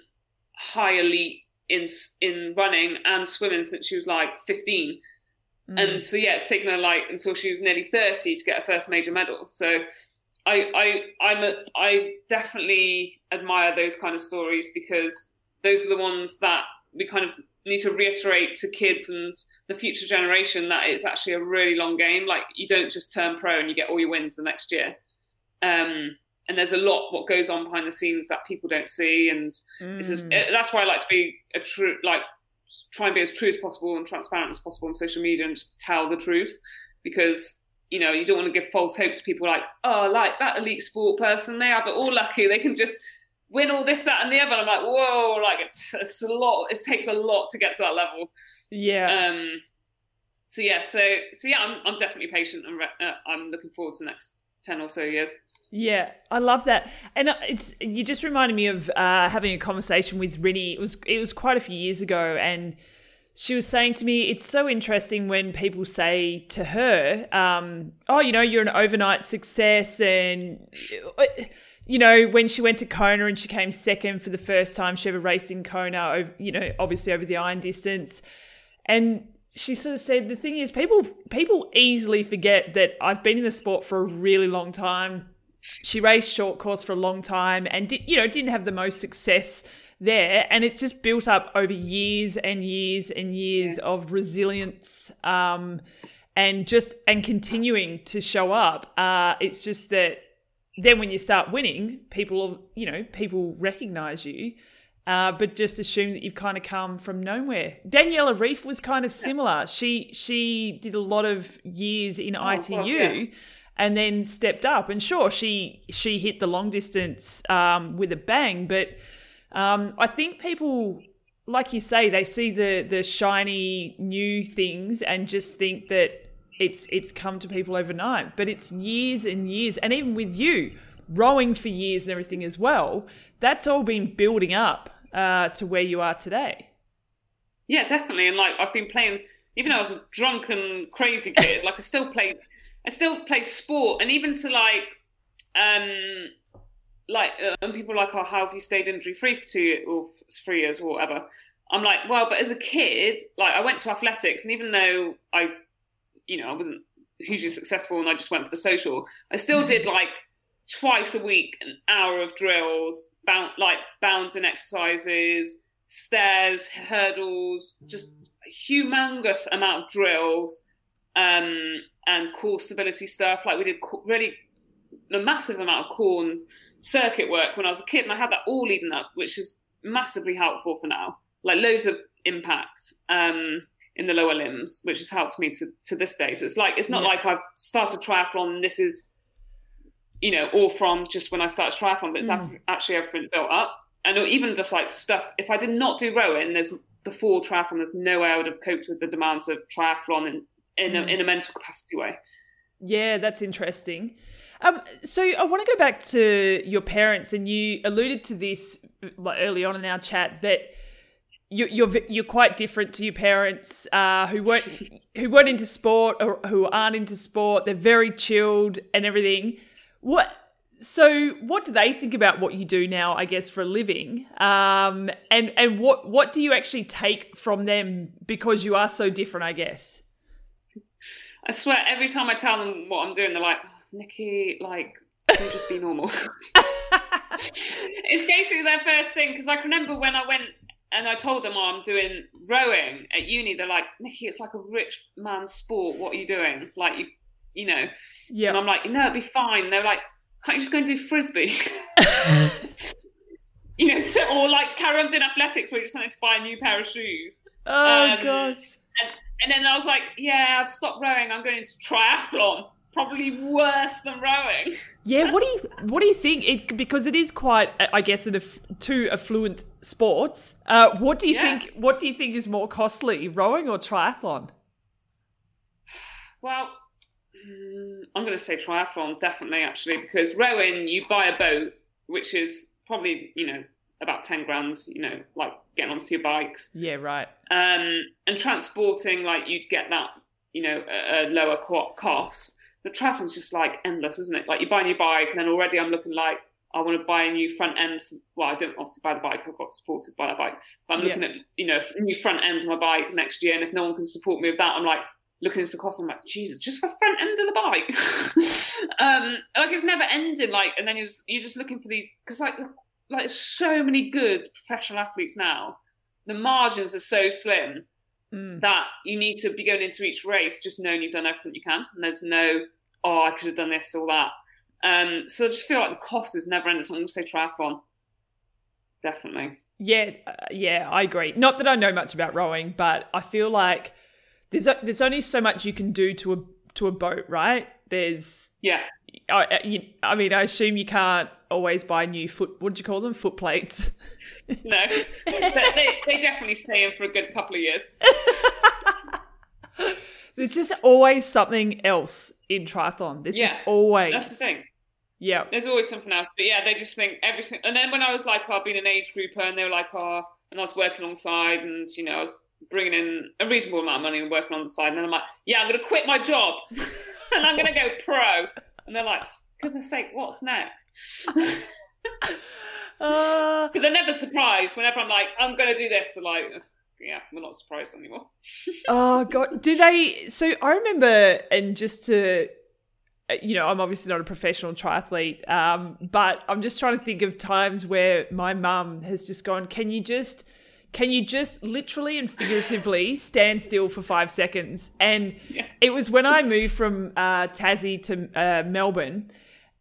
high elite in in running and swimming since she was like 15. Mm. And so yeah, it's taken her like until she was nearly 30 to get her first major medal. So I, I, I'm a, I definitely admire those kind of stories because those are the ones that we kind of need to reiterate to kids and the future generation that it's actually a really long game. Like you don't just turn pro and you get all your wins the next year. Um, and there's a lot what goes on behind the scenes that people don't see, and mm. that's why I like to be a true, like try and be as true as possible and transparent as possible on social media and just tell the truth because you know, you don't want to give false hope to people like, oh, like that elite sport person, they have it all lucky. They can just win all this, that, and the other. I'm like, whoa, like it's, it's a lot. It takes a lot to get to that level. Yeah. Um. So yeah. So so yeah. I'm I'm definitely patient and re- uh, I'm looking forward to the next ten or so years. Yeah, I love that, and uh, it's you just reminded me of uh, having a conversation with Rinny. It was it was quite a few years ago, and she was saying to me, it's so interesting when people say to her, um, oh, you know, you're an overnight success. And, uh, you know, when she went to Kona and she came second for the first time she ever raced in Kona, you know, obviously over the iron distance. And she sort of said, the thing is, people people easily forget that I've been in the sport for a really long time. She raced short course for a long time and, did, you know, didn't have the most success there and it just built up over years and years and years yeah. of resilience um, and just and continuing to show up uh, it's just that then when you start winning people you know people recognize you uh, but just assume that you've kind of come from nowhere. Daniela Ryf was kind of similar. She she did a lot of years in oh, ITU, well, yeah. and then stepped up. And sure, she she hit the long distance um, with a bang, but um, I think people like you say, they see the the shiny new things and just think that it's it's come to people overnight. But it's years and years, and even with you rowing for years and everything as well, that's all been building up uh, to where you are today. Yeah, definitely. And like I've been playing, even though I was a drunken, crazy kid, like I still played, I still play sport, and even to like, um, like, uh, and people are like, oh, how have you stayed injury free for two or three years or whatever? I'm like, well, but as a kid, like I went to athletics, and even though I, you know, I wasn't hugely successful, and I just went for the social, I still did like twice a week an hour of drills, bound like bounds and exercises, stairs, hurdles, just a humongous amount of drills, um, and core stability stuff. Like we did really a massive amount of core and circuit work when I was a kid, and I had that all leading up, which is massively helpful for now. Like loads of impact um, in the lower limbs, which has helped me to, to this day. So it's like it's not Yeah. like I've started triathlon. And this is you know all from just when I started triathlon, but it's Mm. ac- actually everything built up. And even just like stuff. If I did not do rowing, there's before triathlon, there's no way I would have coped with the demands of triathlon in in, Mm. a, in a mental capacity way. Yeah, that's interesting. Um, so I want to go back to your parents, and you alluded to this early on in our chat that you, you're you're quite different to your parents, uh, who weren't who weren't into sport or who aren't into sport. They're very chilled and everything. What? So, what do they think about what you do now? I guess for a living, um, and and what what do you actually take from them because you are so different? I guess. I swear, every time I tell them what I'm doing, they're like, Nikki, like, you just be normal? it's basically their first thing because I remember when I went and I told them, oh, I'm doing rowing at uni. They're like, Nikki, it's like a rich man's sport. What are you doing? Like, you, you know. yeah. And I'm like, no, it'd be fine. They're like, can't you just go and do frisbee? you know, so, or like carry on doing athletics where you just wanted to buy a new pair of shoes. oh Um, gosh. And then I was like, yeah, I've stopped rowing. I'm going into triathlon. Probably worse than rowing. Yeah, what do you what do you think? It, because it is quite, I guess, aff- two affluent sports. Uh, what do you Yeah. think? What do you think is more costly, rowing or triathlon? Well, mm, I'm going to say triathlon, definitely, actually, because rowing, you buy a boat, which is probably, you know, about 10 grand, you know, like getting onto your bikes. Yeah, right. Um, and transporting, like, you'd get that, you know, a, a lower co- cost. The triathlon's just like endless, isn't it? Like, you buy a new bike, and then already I'm looking like, I want to buy a new front end. For, well, I didn't obviously buy the bike, I got supported by that bike. But I'm Yeah. looking at, you know, a new front end of my bike next year, and if no one can support me with that, I'm like, looking into the cost, I'm like, Jesus, just for front end of the bike. um, like it's never ending. Like, and then you're just, you're just looking for these because like like so many good professional athletes now. The margins are so slim Mm. that you need to be going into each race just knowing you've done everything you can, and there's no oh I could have done this or that. Um, so I just feel like the cost is never ending. So I'm going to say triathlon, definitely. Yeah, uh, yeah, I agree. Not that I know much about rowing, but I feel like there's there's only so much you can do to a to a boat, right? There's Yeah, I, you, I mean, I assume you can't always buy new foot. What do you call them? Foot plates. no, they, they, definitely stay in for a good couple of years. There's just always something else in triathlon. There's just always. That's the thing. Yeah. There's always something else. But yeah, they just think everything. And then when I was like, oh, I've been an age grouper, and they were like, oh, and I was working alongside, and you know, bringing in a reasonable amount of money and working on the side. And then I'm like, yeah, I'm going to quit my job, and I'm going to go pro. And they're like, goodness sake, what's next? Uh, Because they're never surprised. Whenever I'm like, I'm going to do this, they're like, yeah, we're not surprised anymore. oh god, do they? So I remember, and just to, uh, you know, I'm obviously not a professional triathlete, um, but I'm just trying to think of times where my mum has just gone, "Can you just?" Can you just literally and figuratively stand still for five seconds? And Yeah. it was when I moved from uh, Tassie to uh, Melbourne,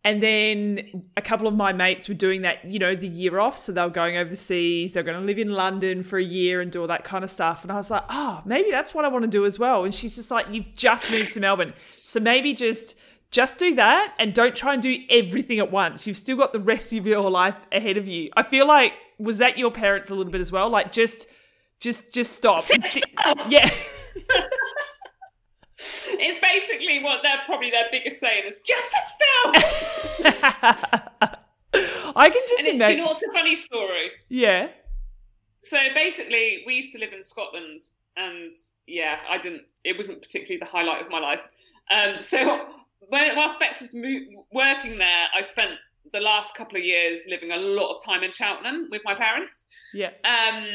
and then a couple of my mates were doing that, you know, the year off. So they were going overseas. They're going to live in London for a year and do all that kind of stuff. And I was like, oh, maybe that's what I want to do as well. And she's just like, you've just moved to Melbourne, so maybe just just do that and don't try and do everything at once. You've still got the rest of your life ahead of you. I feel like was that your parents a little bit as well? Like just Just just stop. Sit Sti- still. yeah. It's basically what they're probably their biggest saying is just sit still. I can just and it, do you know what's a funny story? yeah. So basically, we used to live in Scotland, and yeah, I didn't. It wasn't particularly the highlight of my life. Um, so when, whilst Bex was mo- working there, I spent the last couple of years living a lot of time in Cheltenham with my parents. Yeah. Um,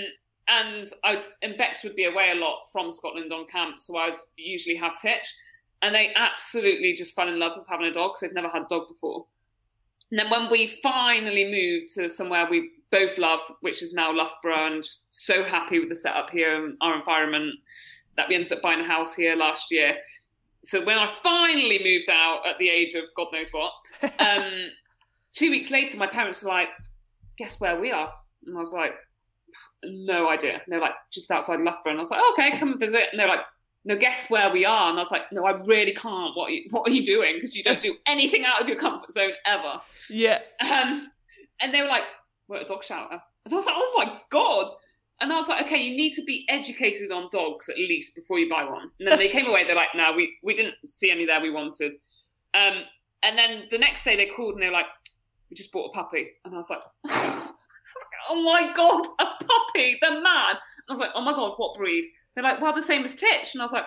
and I and Bex would be away a lot from Scotland on camp, so I'd usually have Titch, and they absolutely just fell in love with having a dog. because they'd never had a dog before. And then when we finally moved to somewhere we both love, which is now Loughborough, and just so happy with the setup here and our environment that we ended up buying a house here last year. So when I finally moved out at the age of God knows what, um, two weeks later, my parents were like, "Guess where we are?" And I was like, "No idea." And they're like, "Just outside Loughborough," and I was like, "Okay, come and visit." And they're like, "No, guess where we are?" And I was like, "No, I really can't. What are you, what are you doing? Because you don't do anything out of your comfort zone ever." Yeah. Um, and they were like, "We're at a dog shelter," and I was like, "Oh my god!" And I was like, "Okay, you need to be educated on dogs at least before you buy one." And then they came away. They're like, "No, we we didn't see any there we wanted." Um, and then the next day they called and they were like, "We just bought a puppy," and I was like, "Oh my god, a puppy! the man. And I was like, "Oh my god, what breed?" They're like, "Well, the same as Titch," and I was like.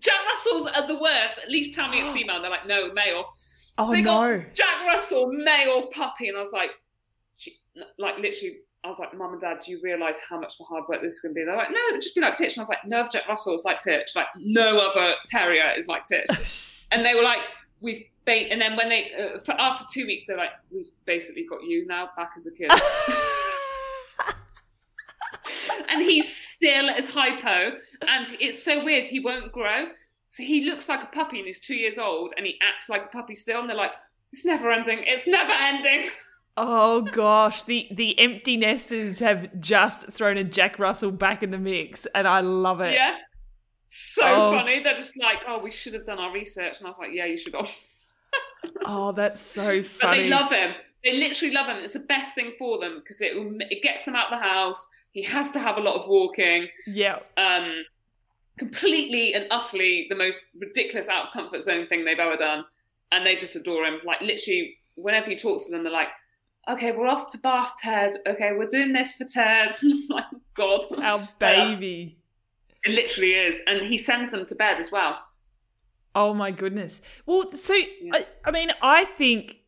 Jack Russells are the worst. At least tell me it's female. They're like, no, male. Oh So they no. got Jack Russell, male puppy, and I was like, she, like literally, I was like, Mum and Dad, do you realise how much more hard work this is going to be? They're like, No, it'd just be like Titch. And I was like, No Jack Russell is like Titch. Like no other terrier is like Titch. And they were like, We've ba-, and then when they uh, for after two weeks, they're like, We've basically got you now back as a kid. and he's still as hypo, and it's so weird. He won't grow. So he looks like a puppy and he's two years old and he acts like a puppy still. And they're like, it's never ending. It's never ending. oh gosh, the the empty nesters have just thrown a Jack Russell back in the mix, and I love it. Yeah. So Oh. funny. They're just like, oh, we should have done our research. And I was like, yeah, you should have. Oh, that's so funny. But they love him. They literally love him. It's the best thing for them because it it gets them out of the house. He has to have a lot of walking. yeah. Um, completely and utterly the most ridiculous out of comfort zone thing they've ever done, and they just adore him. Like literally, whenever he talks to them, they're like, "Okay, we're off to Bath, Ted. Okay, we're doing this for Ted." Like, God, Our baby. It literally is, and he sends them to bed as well. Oh my goodness. Well, so I, I mean, I think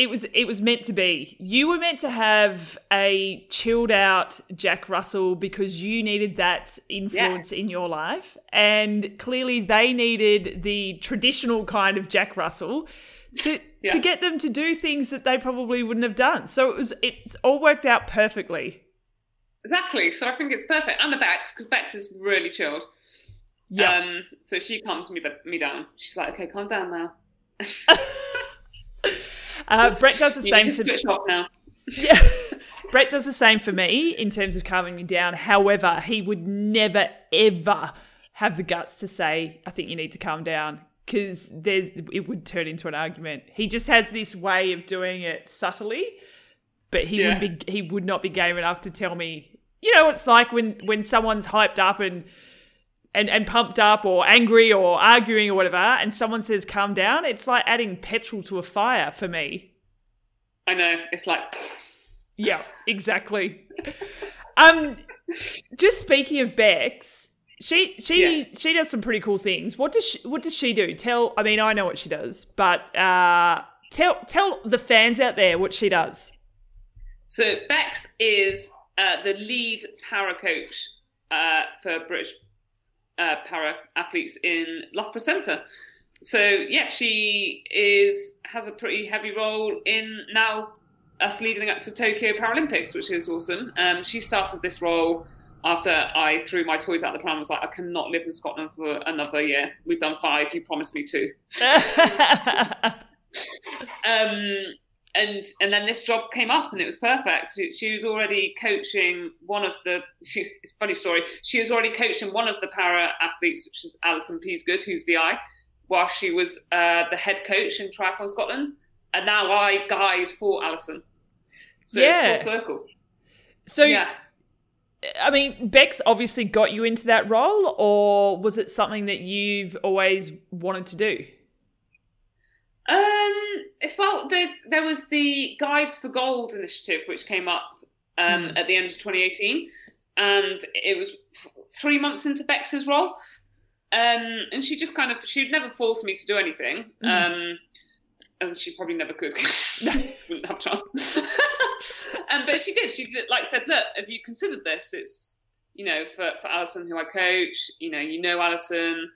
it was it was meant to be. You were meant to have a chilled out Jack Russell because you needed that influence in your life, and clearly they needed the traditional kind of Jack Russell to Yeah. to get them to do things that they probably wouldn't have done. So it was it's all worked out perfectly. Exactly. So I think it's perfect, and the Bex because Bex is really chilled. Yeah. Um, so she calms me me down. She's like, "Okay, calm down now. Uh, Brett does the you same to to switch off now." Yeah. Brett does the same for me in terms of calming me down. However, he would never, ever have the guts to say, I think you need to calm down because it would turn into an argument. He just has this way of doing it subtly, but he Yeah. would be he would not be game enough to tell me. You know, it's like when when someone's hyped up and and and pumped up or angry or arguing or whatever, and someone says calm down. It's like adding petrol to a fire for me. I know. It's like, Yeah, exactly. um, just speaking of Bex, she she Yeah. she does some pretty cool things. What does she, what does she do? Tell. I mean, I know what she does, but uh, tell tell the fans out there what she does. So Bex is uh, the lead para coach uh, for British uh, para athletes in Loughborough Centre. So yeah, she is has a pretty heavy role in now us leading up to Tokyo Paralympics, which is awesome. Um, she started this role after I threw my toys out the pram. I was like, I cannot live in Scotland for another year. We've done five. You promised me two. um, and and then this job came up and it was perfect. She, she was already coaching one of the. She, it's a funny story. She was already coaching one of the para athletes, which is Alison Peasgood, who's VI, while she was uh, the head coach in Triathlon Scotland, and now I guide for Alison. So Yeah. it's full circle. so yeah, I mean, Bex obviously got you into that role, or was it something that you've always wanted to do? Um, well, the, there was the Guides for Gold initiative, which came up um, Mm. at the end of 2018, and it was f- three months into Bex's role. Um, and she just kind of, she'd never forced me to do anything. Mm. Um, and she probably never could. wouldn't have a chance. um, but she did. She did, like said, look, have you considered this? It's you know for for Alison, who I coach. You know, you know Alison.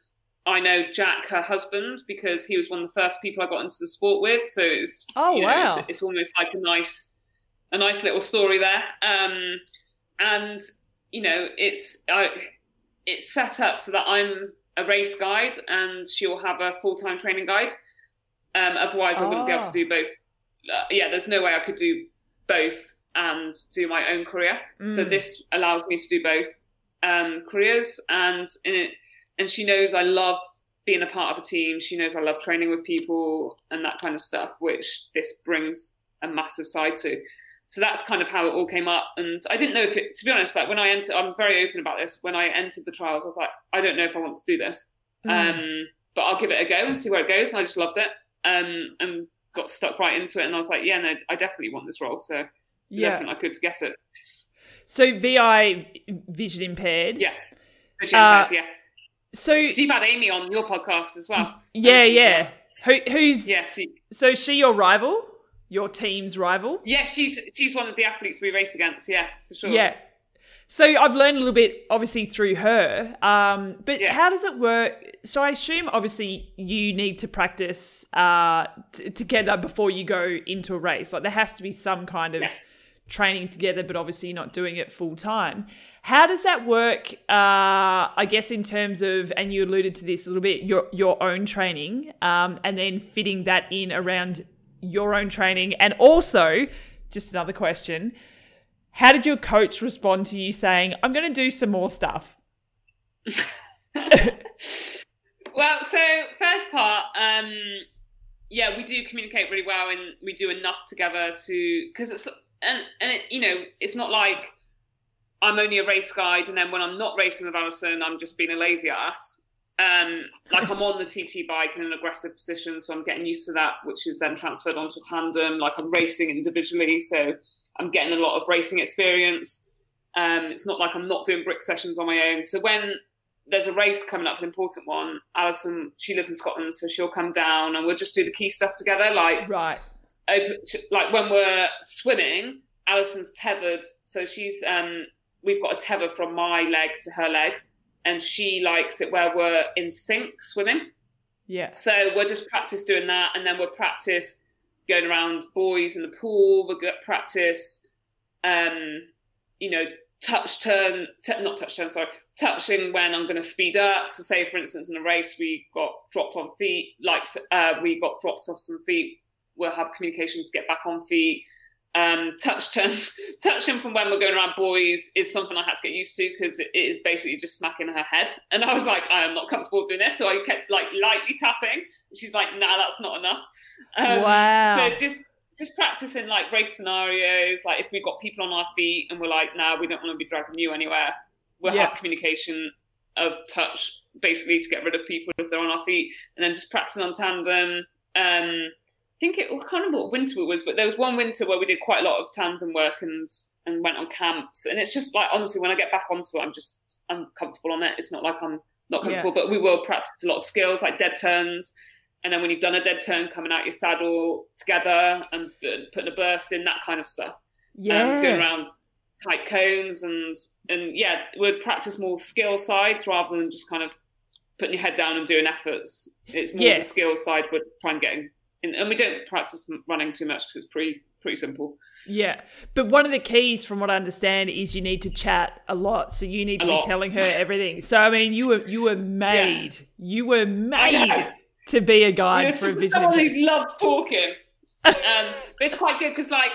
I know Jack, her husband, because he was one of the first people I got into the sport with. So it's Oh, you know, it's, it's almost like a nice a nice little story there. Um, and you know, it's I, it's set up so that I'm a race guide and she'll have a full time training guide. Um, otherwise, I wouldn't be able Ah. to do both. Uh, yeah, there's no way I could do both and do my own career. So Mm. this allows me to do both um, careers, and in it, and she knows I love being a part of a team. She knows I love training with people and that kind of stuff, which this brings a massive side to. So that's kind of how it all came up. And I didn't know if it, to be honest, like when I entered, I'm very open about this. When I entered the trials, I was like, I don't know if I want to do this, Mm. um, but I'll give it a go and see where it goes. And I just loved it um, and got stuck right into it. And I was like, yeah, no, I definitely want this role. So yeah. I could get it. So VI vision impaired. Yeah. Uh, yeah. So So you've had Amy on your podcast as well. yeah, yeah. Who, who's Yeah, she, so is she your rival? Your team's rival? yeah, she's she's one of the athletes we race against. Yeah, for sure. Yeah. So I've learned a little bit, obviously, through her. Um, but Yeah. how does it work? So I assume, obviously, you need to practice uh, t- together before you go into a race. Like there has to be some kind of Yeah. training together, but obviously you're not doing it full time. How does that work? Uh, I guess in terms of, and you alluded to this a little bit, your your own training, um, and then fitting that in around your own training, and also, just another question how did your coach respond to you saying, I'm going to do some more stuff? well, so first part, um, yeah, we do communicate really well, and we do enough together to because it's and and it, you know it's not like I'm only a race guide, and then when I'm not racing with Alison, I'm just being a lazy ass. Um, like I'm on the TT bike in an aggressive position, so I'm getting used to that, which is then transferred onto a tandem. Like I'm racing individually, so I'm getting a lot of racing experience. Um, it's not like I'm not doing brick sessions on my own. So when there's a race coming up, an important one, Alison, she lives in Scotland, so she'll come down and we'll just do the key stuff together. Like Right. open, like when we're swimming, Alison's tethered, so she's um, we've got a tether from my leg to her leg, and she likes it where we're in sync swimming. Yeah. So we'll just practice doing that, and then we'll practice going around buoys in the pool. We'll get practice, um, you know, touch turn, t- not touch turn, sorry, touching when I'm going to speed up. So, say for instance, in a race we got dropped on feet, like uh, we got drops off some feet. We'll have communication to get back on feet. Um, touch turns, touching from when we're going around buoys is something I had to get used to because it is basically just smacking her head. And I was like, I am not comfortable doing this, so I kept like lightly tapping. She's like, Nah, that's not enough. Um, Wow. So just just practicing like race scenarios. Like if we've got people on our feet and we're like, Nah, we don't want to be dragging you anywhere. We'll Yeah. have communication of touch basically to get rid of people if they're on our feet, and then just practicing on tandem. Um, think it I can't remember what winter it was, but there was one winter where we did quite a lot of tandem work and and went on camps. And it's just like honestly, when I get back onto it, I'm just I'm comfortable on it. It's not like I'm not Yeah. comfortable, but we will practice a lot of skills like dead turns. And then when you've done a dead turn, coming out your saddle together and putting a burst in, that kind of stuff. yeah. Um, going around tight cones and and yeah, we'd practice more skill sides rather than just kind of putting your head down and doing efforts. It's more Yeah. the skill side we're trying getting in, and we don't practice running too much because it's pretty pretty simple. Yeah. But one of the keys, from what I understand, is you need to chat a lot. So you need to A be lot. telling her everything. So I mean, you were you were made. You were made to be a guide You're for a vision someone who loves talking. um, but it's quite good because, like,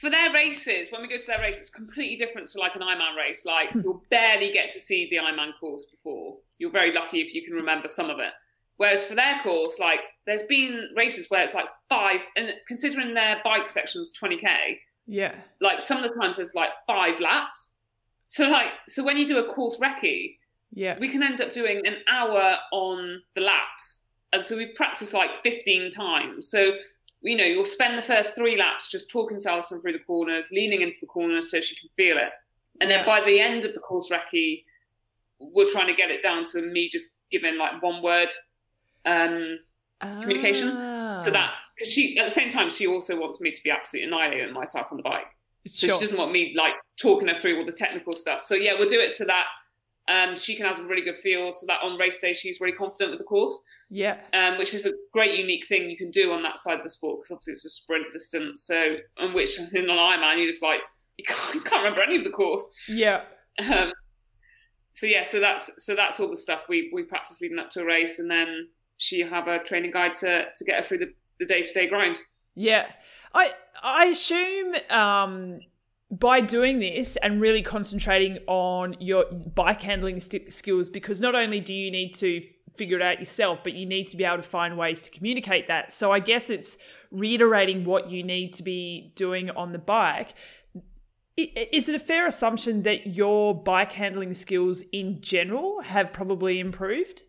for their races, when we go to their race, it's completely different to like an Ironman race. Like, you'll barely get to see the Ironman course before. You're very lucky if you can remember some of it. Whereas for their course, like, there's been races where it's like five, and considering their bike section's 20k, Yeah. like some of the times there's like five laps. So like, so when you do a course recce, Yeah. we can end up doing an hour on the laps. And so we've practiced like 15 times. So, you know, you'll spend the first three laps just talking to Alison through the corners, leaning into the corners so she can feel it. And then by the end of the course recce, we're trying to get it down to me just giving like one word um, communication. Ah. so that, because she, at the same time, she also wants me to be absolutely annihilating myself on the bike. So Sure. she doesn't want me like talking her through all the technical stuff. So yeah, we'll do it so that um, she can have a really good feel, so that on race day she's really confident with the course, Yeah. um, which is a great unique thing you can do on that side of the sport because obviously it's a sprint distance. So on which in an Ironman you just like you can't, you can't remember any of the course. Yeah. Um, so yeah, so that's so that's all the stuff we we practice leading up to a race, and then she have a training guide to to get her through the the day to day grind. Yeah. I I assume um by doing this and really concentrating on your bike handling st- skills because not only do you need to figure it out yourself but you need to be able to find ways to communicate that. So I guess it's reiterating what you need to be doing on the bike. Is it a fair assumption that your bike handling skills in general have probably improved?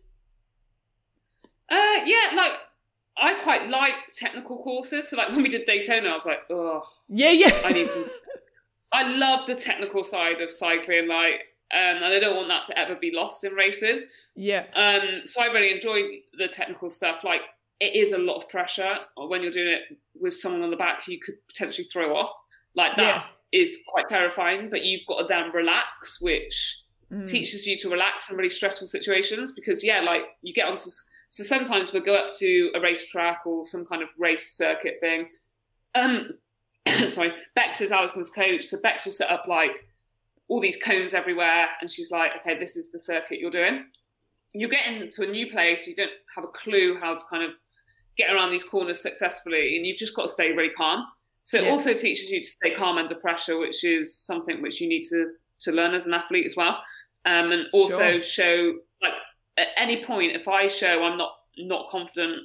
Uh, yeah, like I quite like technical courses. So like when we did Daytona, I was like, oh, Yeah, yeah. I need some. I love the technical side of cycling, like, um, and I don't want that to ever be lost in races. yeah. Um, so I really enjoy the technical stuff. Like it is a lot of pressure when you're doing it with someone on the back who you could potentially throw off. Like that is Yeah. quite terrifying. But you've got to then relax, which Mm. teaches you to relax in really stressful situations because yeah like you get onto so sometimes we'll go up to a racetrack or some kind of race circuit thing. Um sorry bex is alison's coach. So bex will set up like all these cones everywhere and she's like okay this is the circuit you're doing. You get into a new place you don't have a clue how to kind of get around these corners successfully and you've just got to stay really calm. So it Yeah. also teaches you to stay calm under pressure which is something which you need to to learn as an athlete as well. Um, and also Sure. show like at any point if I show I'm not not confident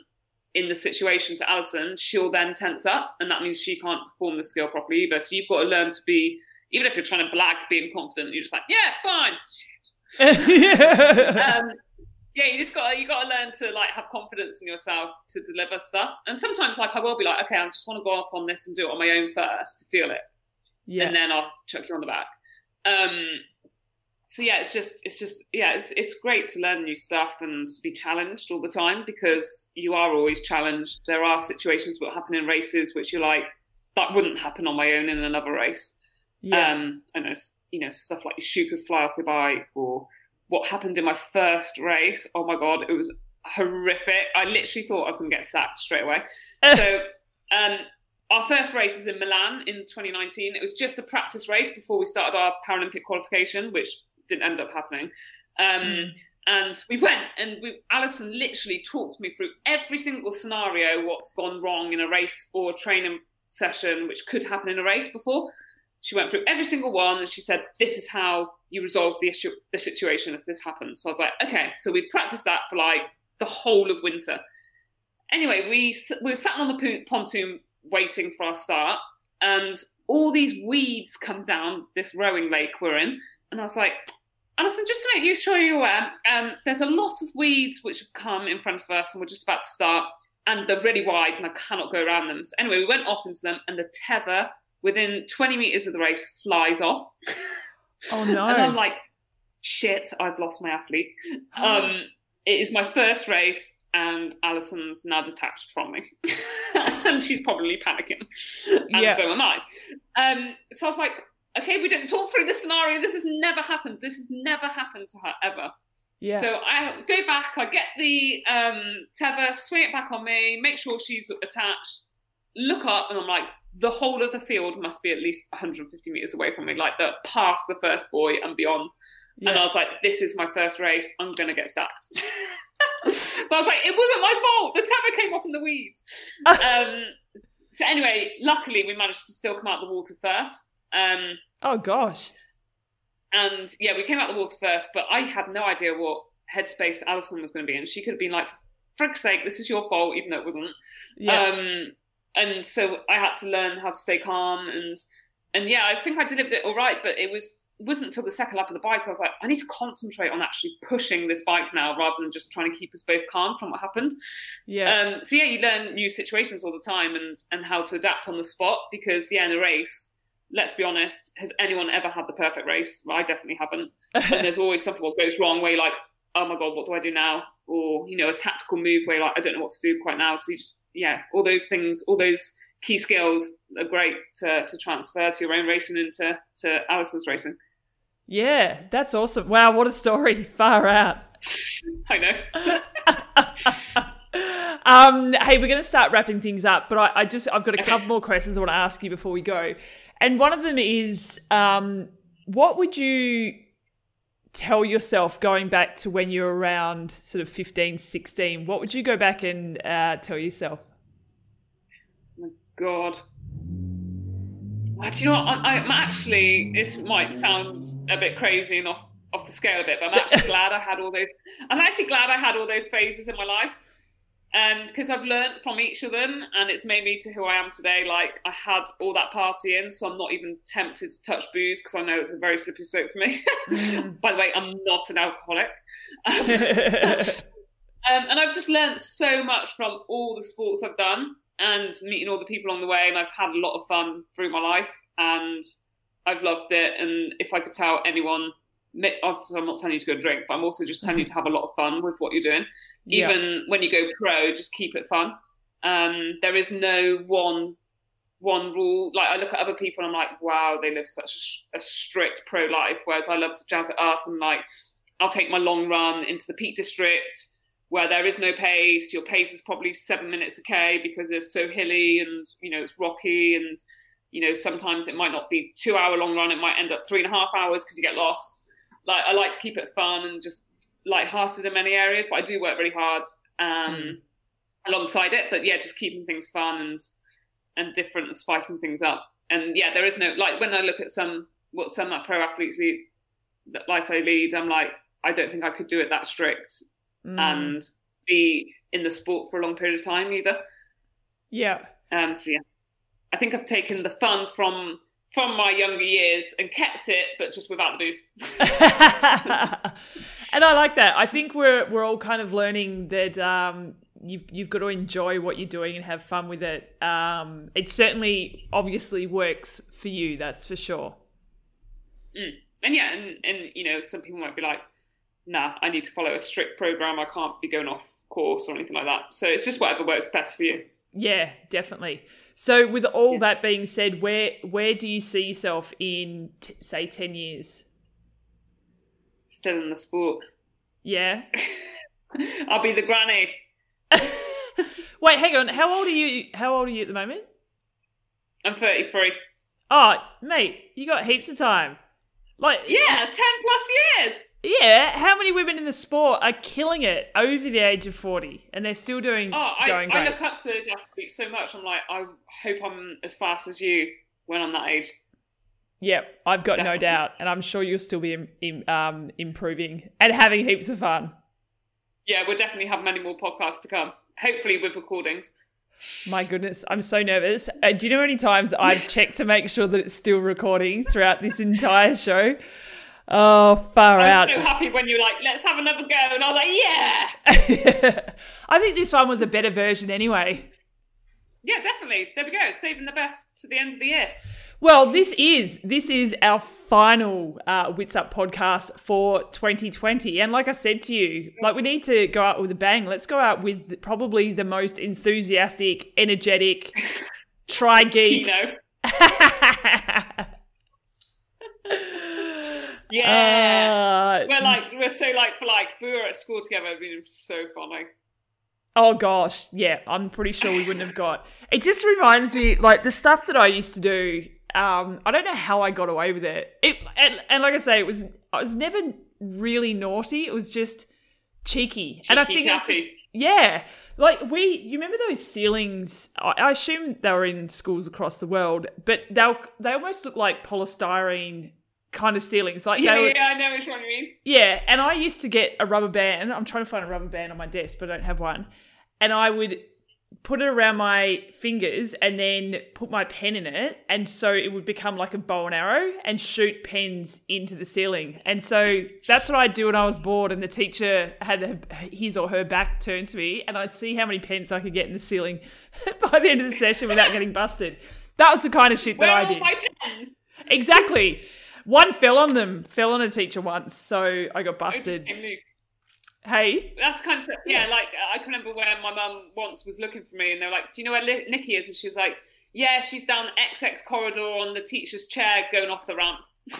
in the situation to Alison, she'll then tense up, and that means she can't perform the skill properly either. So you've got to learn to be even if you're trying to blag being confident, you're just like yeah it's fine. Um, yeah, you just got you got to learn to like have confidence in yourself to deliver stuff. And sometimes like I will be like okay I just want to go off on this and do it on my own first to feel it yeah. and then I'll chuck you on the back. Um, so yeah, it's just it's just yeah, it's it's great to learn new stuff and be challenged all the time because you are always challenged. There are situations that happen in races which you're like that wouldn't happen on my own in another race. yeah. Um, I know you know stuff like your shoe could fly off your bike or what happened in my first race. Oh my god, it was horrific. I literally thought I was going to get sacked straight away. so um, our first race was in Milan in 2019. It was just a practice race before we started our Paralympic qualification, which didn't end up happening. Um, Mm. And we went, and we, Alison literally talked me through every single scenario, what's gone wrong in a race or a training session, which could happen in a race before. She went through every single one, and she said, "This is how you resolve the issue, the situation if this happens." So I was like, "Okay." So we practiced that for like the whole of winter. Anyway, we we were sat on the pontoon waiting for our start, and all these weeds come down this rowing lake we're in, and I was like, Alison, just to make you sure you're aware, um, there's a lot of weeds which have come in front of us, and we're just about to start, and they're really wide, and I cannot go around them. So anyway, we went off into them, and the tether within 20 meters of the race flies off. Oh, no. and I'm like, shit, I've lost my athlete. Um, it is my first race, and Alison's now detached from me, and she's probably panicking, and Yeah. so am I. Um, so I was like, okay, we didn't talk through this scenario. This has never happened. This has never happened to her ever. yeah. So I go back, I get the um, tether, swing it back on me, make sure she's attached, look up, and I'm like, the whole of the field must be at least 150 meters away from me, like the past the first buoy and beyond. yeah. And I was like, this is my first race. I'm going to get sacked. but I was like, it wasn't my fault. The tether came off in the weeds. um, so anyway, luckily we managed to still come out the water first. Um, oh gosh. and yeah, we came out the water first, but I had no idea what headspace Alison was going to be in. She could have been like, for frick's sake, this is your fault, even though it wasn't. Yeah. Um, and so I had to learn how to stay calm and and yeah, I think I delivered it all right, but it was wasn't until the second lap of the bike I was like, I need to concentrate on actually pushing this bike now rather than just trying to keep us both calm from what happened. Yeah. Um, so yeah, you learn new situations all the time and and how to adapt on the spot because yeah, in a race, let's be honest, has anyone ever had the perfect race? Well, I definitely haven't. and there's always something that goes wrong where you're like, oh my god, what do I do now? Or you know, a tactical move where you're like, I don't know what to do quite now. So you just yeah, all those things, all those key skills are great to, to transfer to your own racing and to, to Alison's racing. Yeah, that's awesome. Wow, what a story. Far out. I know. um, hey, we're going to start wrapping things up, but I, I just I've got a okay. couple more questions I want to ask you before we go. And one of them is, um, what would you tell yourself going back to when you were around sort of 15, 16? What would you go back and uh, tell yourself? Oh God. Do you know what? I, am actually, this might sound a bit crazy and off, off the scale a bit, but I'm actually glad I had all those, I'm actually glad I had all those phases in my life. And because I've learned from each of them and it's made me to who I am today. Like I had all that partying, so I'm not even tempted to touch booze because I know it's a very slippery slope for me. Mm. By the way, I'm not an alcoholic. Um, um, and I've just learned so much from all the sports I've done and meeting all the people on the way. And I've had a lot of fun through my life and I've loved it. And if I could tell anyone, I'm not telling you to go drink, but I'm also just telling you to have a lot of fun with what you're doing. Even yeah. when you go pro, just keep it fun. Um, there is no one one rule. Like I look at other people and I'm like, wow, they live such a, a strict pro life. Whereas I love to jazz it up and like, I'll take my long run into the Peak District where there is no pace. Your pace is probably seven minutes a k because it's so hilly and you know it's rocky and you know sometimes it might not be two hour long run. It might end up three and a half hours because you get lost. Like I like to keep it fun and just light-hearted in many areas, but I do work really hard um, mm. alongside it. But yeah, just keeping things fun and and different and spicing things up. And yeah, there is no like when I look at some what some pro athletes lead, life they lead, I'm like, I don't think I could do it that strict mm. and be in the sport for a long period of time either. Yeah. Um. So yeah, I think I've taken the fun from from my younger years and kept it, but just without the booze. and I like that. I think we're we're all kind of learning that um, you've you've got to enjoy what you're doing and have fun with it. Um, it certainly, obviously, works for you. That's for sure. Mm. And yeah, and and you know, some people might be like, "Nah, I need to follow a strict program. I can't be going off course or anything like that." So it's just whatever works best for you. Yeah, definitely. So, with all yeah. that being said, where where do you see yourself in, t- say, ten years? Still in the sport. Yeah. I'll be the granny. Wait, hang on. How old are you? How old are you at the moment? I'm 33. Oh, mate, you got heaps of time. Like yeah, 10 plus years. Yeah, how many women in the sport are killing it over the age of 40 and they're still doing oh, I, going great? I look up to those athletes so much. I'm like, I hope I'm as fast as you when I'm that age. Yep, I've got no doubt. And I'm sure you'll still be um, improving and having heaps of fun. Yeah, we'll definitely have many more podcasts to come, hopefully with recordings. My goodness, I'm so nervous. Uh, do you know how many times I've checked to make sure that it's still recording throughout this entire show? Oh, far I out. I'm so happy when you're like, let's have another go. And I was like, yeah. I think this one was a better version anyway. Yeah, definitely. There we go. Saving the best to the end of the year. Well, this is this is our final uh, Witsup podcast for 2020, and like I said to you, like we need to go out with a bang. Let's go out with probably the most enthusiastic, energetic, tri geek. Yeah, uh, we're like we're so like for like. We were at school together, it'd be so funny. Oh gosh, yeah, I'm pretty sure we wouldn't have got. It just reminds me like the stuff that I used to do. Um, I don't know how I got away with it. It and, and like I say, it was I was never really naughty. It was just cheeky, cheeky and I think it's, yeah, like we. You remember those ceilings? I, I assume they were in schools across the world, but they they almost look like polystyrene kind of ceilings. Like yeah, were, yeah, I know which one you mean. Yeah, and I used to get a rubber band. I'm trying to find a rubber band on my desk, but I don't have one. And I would put it around my fingers and then put my pen in it and so it would become like a bow and arrow and shoot pens into the ceiling. And so that's what i'd do when i was bored and the teacher had his or her back turned to me and i'd see how many pens i could get in the ceiling by the end of the session without getting busted. That was the kind of shit that Where i did. my pens? exactly. One fell on them fell on a teacher once so i got busted. Hey That's kind of. Yeah, like I can remember when my mum once was looking for me, and they were like, "Do you know where Li- Nikki is?" And she was like, "Yeah, she's down XX corridor on the teacher's chair, going off the ramp."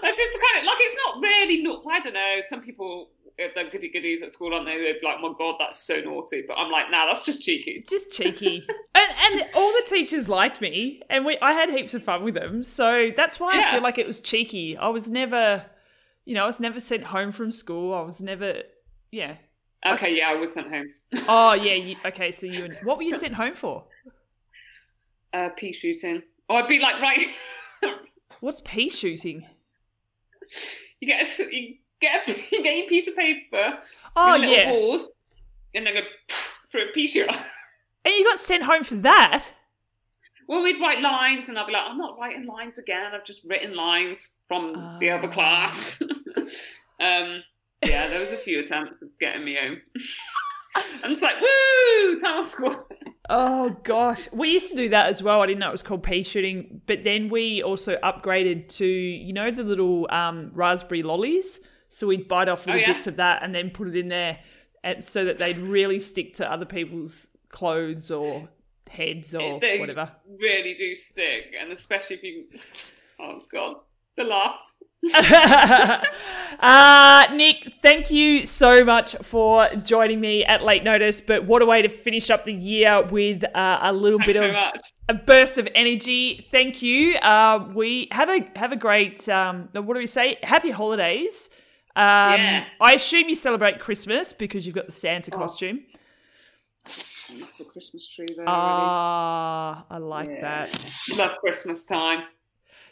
That's just the kind of like it's not really. No, I don't know. Some people uh, they're goody goodies at school, aren't they? They're like, "My God, that's so naughty," but I'm like, "Nah, that's just cheeky." just cheeky. and and all the teachers liked me, and we I had heaps of fun with them. So that's why I feel like it was cheeky. I was never, you know, I was never sent home from school. I was never, yeah. Okay, yeah, I was sent home. Oh yeah. You, okay, so you what were you sent home for? Uh, pea shooting. Or I'd be like, right, What's pea shooting? you get a, you get a, you get your piece of paper, Oh with yeah, balls, and then go for a pea shooter. and you got sent home for that. Well, we'd write lines, and I'd be like, I'm not writing lines again. I've just written lines from the other Ah. class. um, yeah, there was a few attempts of getting me home. I'm just like, woo, off school. Oh gosh, we used to do that as well. I didn't know it was called pea shooting, but then we also upgraded to you know the little um, raspberry lollies. So we'd bite off little Oh, yeah. bits of that and then put it in there, and so that they'd really stick to other people's clothes or heads or They whatever. really do stick, and especially if you, oh god, the laughs. uh, Nick, thank you so much for joining me at late notice. But what a way to finish up the year with uh, a little Thanks bit of much. a burst of energy. Thank you. Uh, we have a have a great. Um, what do we say? Happy holidays. Um, Yeah. I assume you celebrate Christmas because you've got the Santa Oh, costume. That's a Christmas tree there. Ah, I like really. that. Love Christmas time.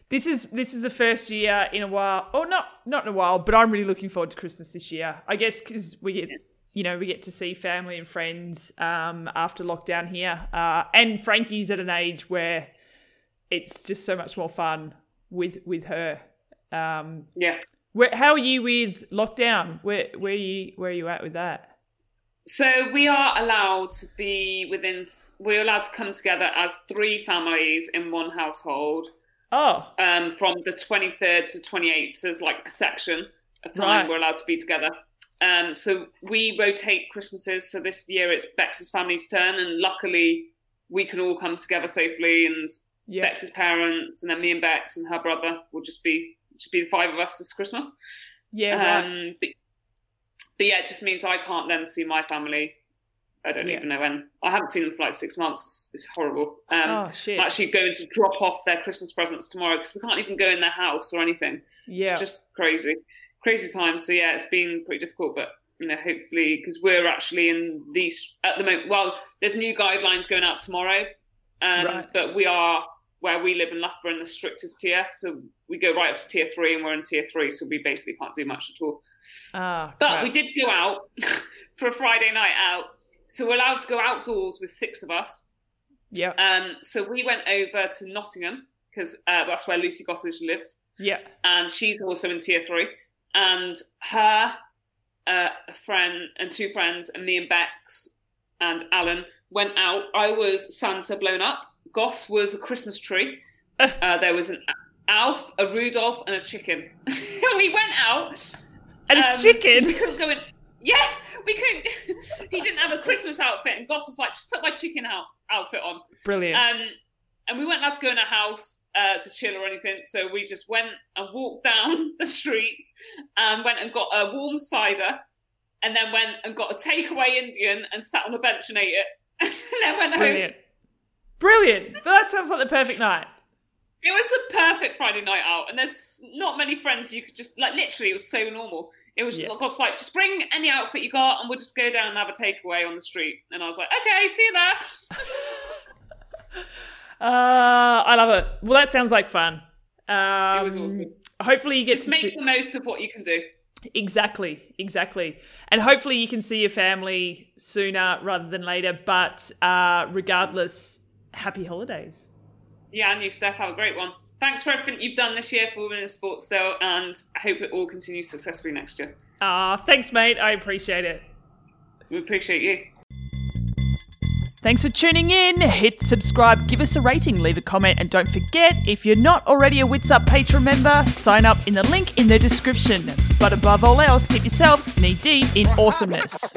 This is this is the first year in a while, or not not in a while, but I'm really looking forward to Christmas this year. I guess because we get you know we get to see family and friends um, after lockdown here, uh, and Frankie's at an age where it's just so much more fun with with her. Um, Yeah. where, how are you with lockdown? Where where are you where are you at with that? So we are allowed to be within. We're allowed to come together as three families in one household Oh, um, from the 23rd to 28th. So there's like a section of time Right. we're allowed to be together. Um, so we rotate Christmases. So this year it's Bex's family's turn, and luckily we can all come together safely. And yeah, Bex's parents, and then me and Bex and her brother will just be just be the five of us this Christmas. yeah, right. Um, but, but yeah, it just means I can't then see my family. I don't Yeah. even know when. I haven't seen them for like six months. It's, it's horrible. Um, oh shit, I'm actually going to drop off their Christmas presents tomorrow because we can't even go in their house or anything. yeah, It's just crazy, crazy times. So yeah, it's been pretty difficult, but you know, hopefully, because we're actually in these at the moment. Well, there's new guidelines going out tomorrow, um, Right. but we are where we live in Loughborough in the strictest tier. So we go right up to tier three, and we're in tier three, so we basically can't do much at all. ah, But crap. we did go out for a Friday night out. So we're allowed to go outdoors with six of us. yeah, Um, so we went over to Nottingham because uh, that's where Lucy Gossage lives, yeah, and she's also in tier three. And her, uh, a friend, and two friends, and me and Bex and Alan went out. I was Santa blown up. Goss was a Christmas tree. Uh, there was an Alf, a Rudolph, and a chicken. we went out and a um, chicken. We couldn't go in. Yeah, we couldn't. he didn't have a Christmas outfit, and Goss was like, "Just put my chicken out outfit on." Brilliant. Um, and we weren't allowed to go in a house uh, to chill or anything, so we just went and walked down the streets and went and got a warm cider, and then went and got a takeaway Indian and sat on a bench and ate it, and then went home. Brilliant. Brilliant. That sounds like the perfect night. It was the perfect Friday night out, and there's not many friends you could just like. Literally, it was so normal. It was Yeah. just like, just bring any outfit you got, and we'll just go down and have a takeaway on the street. And I was like, okay, see you there. Uh, I love it. Well, that sounds like fun. Um, it was awesome. Hopefully, you get Just to make see. the most of what you can do. Exactly, exactly. And hopefully you can see your family sooner rather than later. But uh, regardless, happy holidays. Yeah, and you, Steph, have a great one. Thanks for everything you've done this year for women in sports, still, and I hope it all continues successfully next year. Ah, thanks, mate. I appreciate it. We appreciate you. Thanks for tuning in. Hit subscribe, give us a rating, leave a comment, and don't forget if you're not already a Witsup Patreon member, sign up in the link in the description. But above all else, keep yourselves knee deep in awesomeness.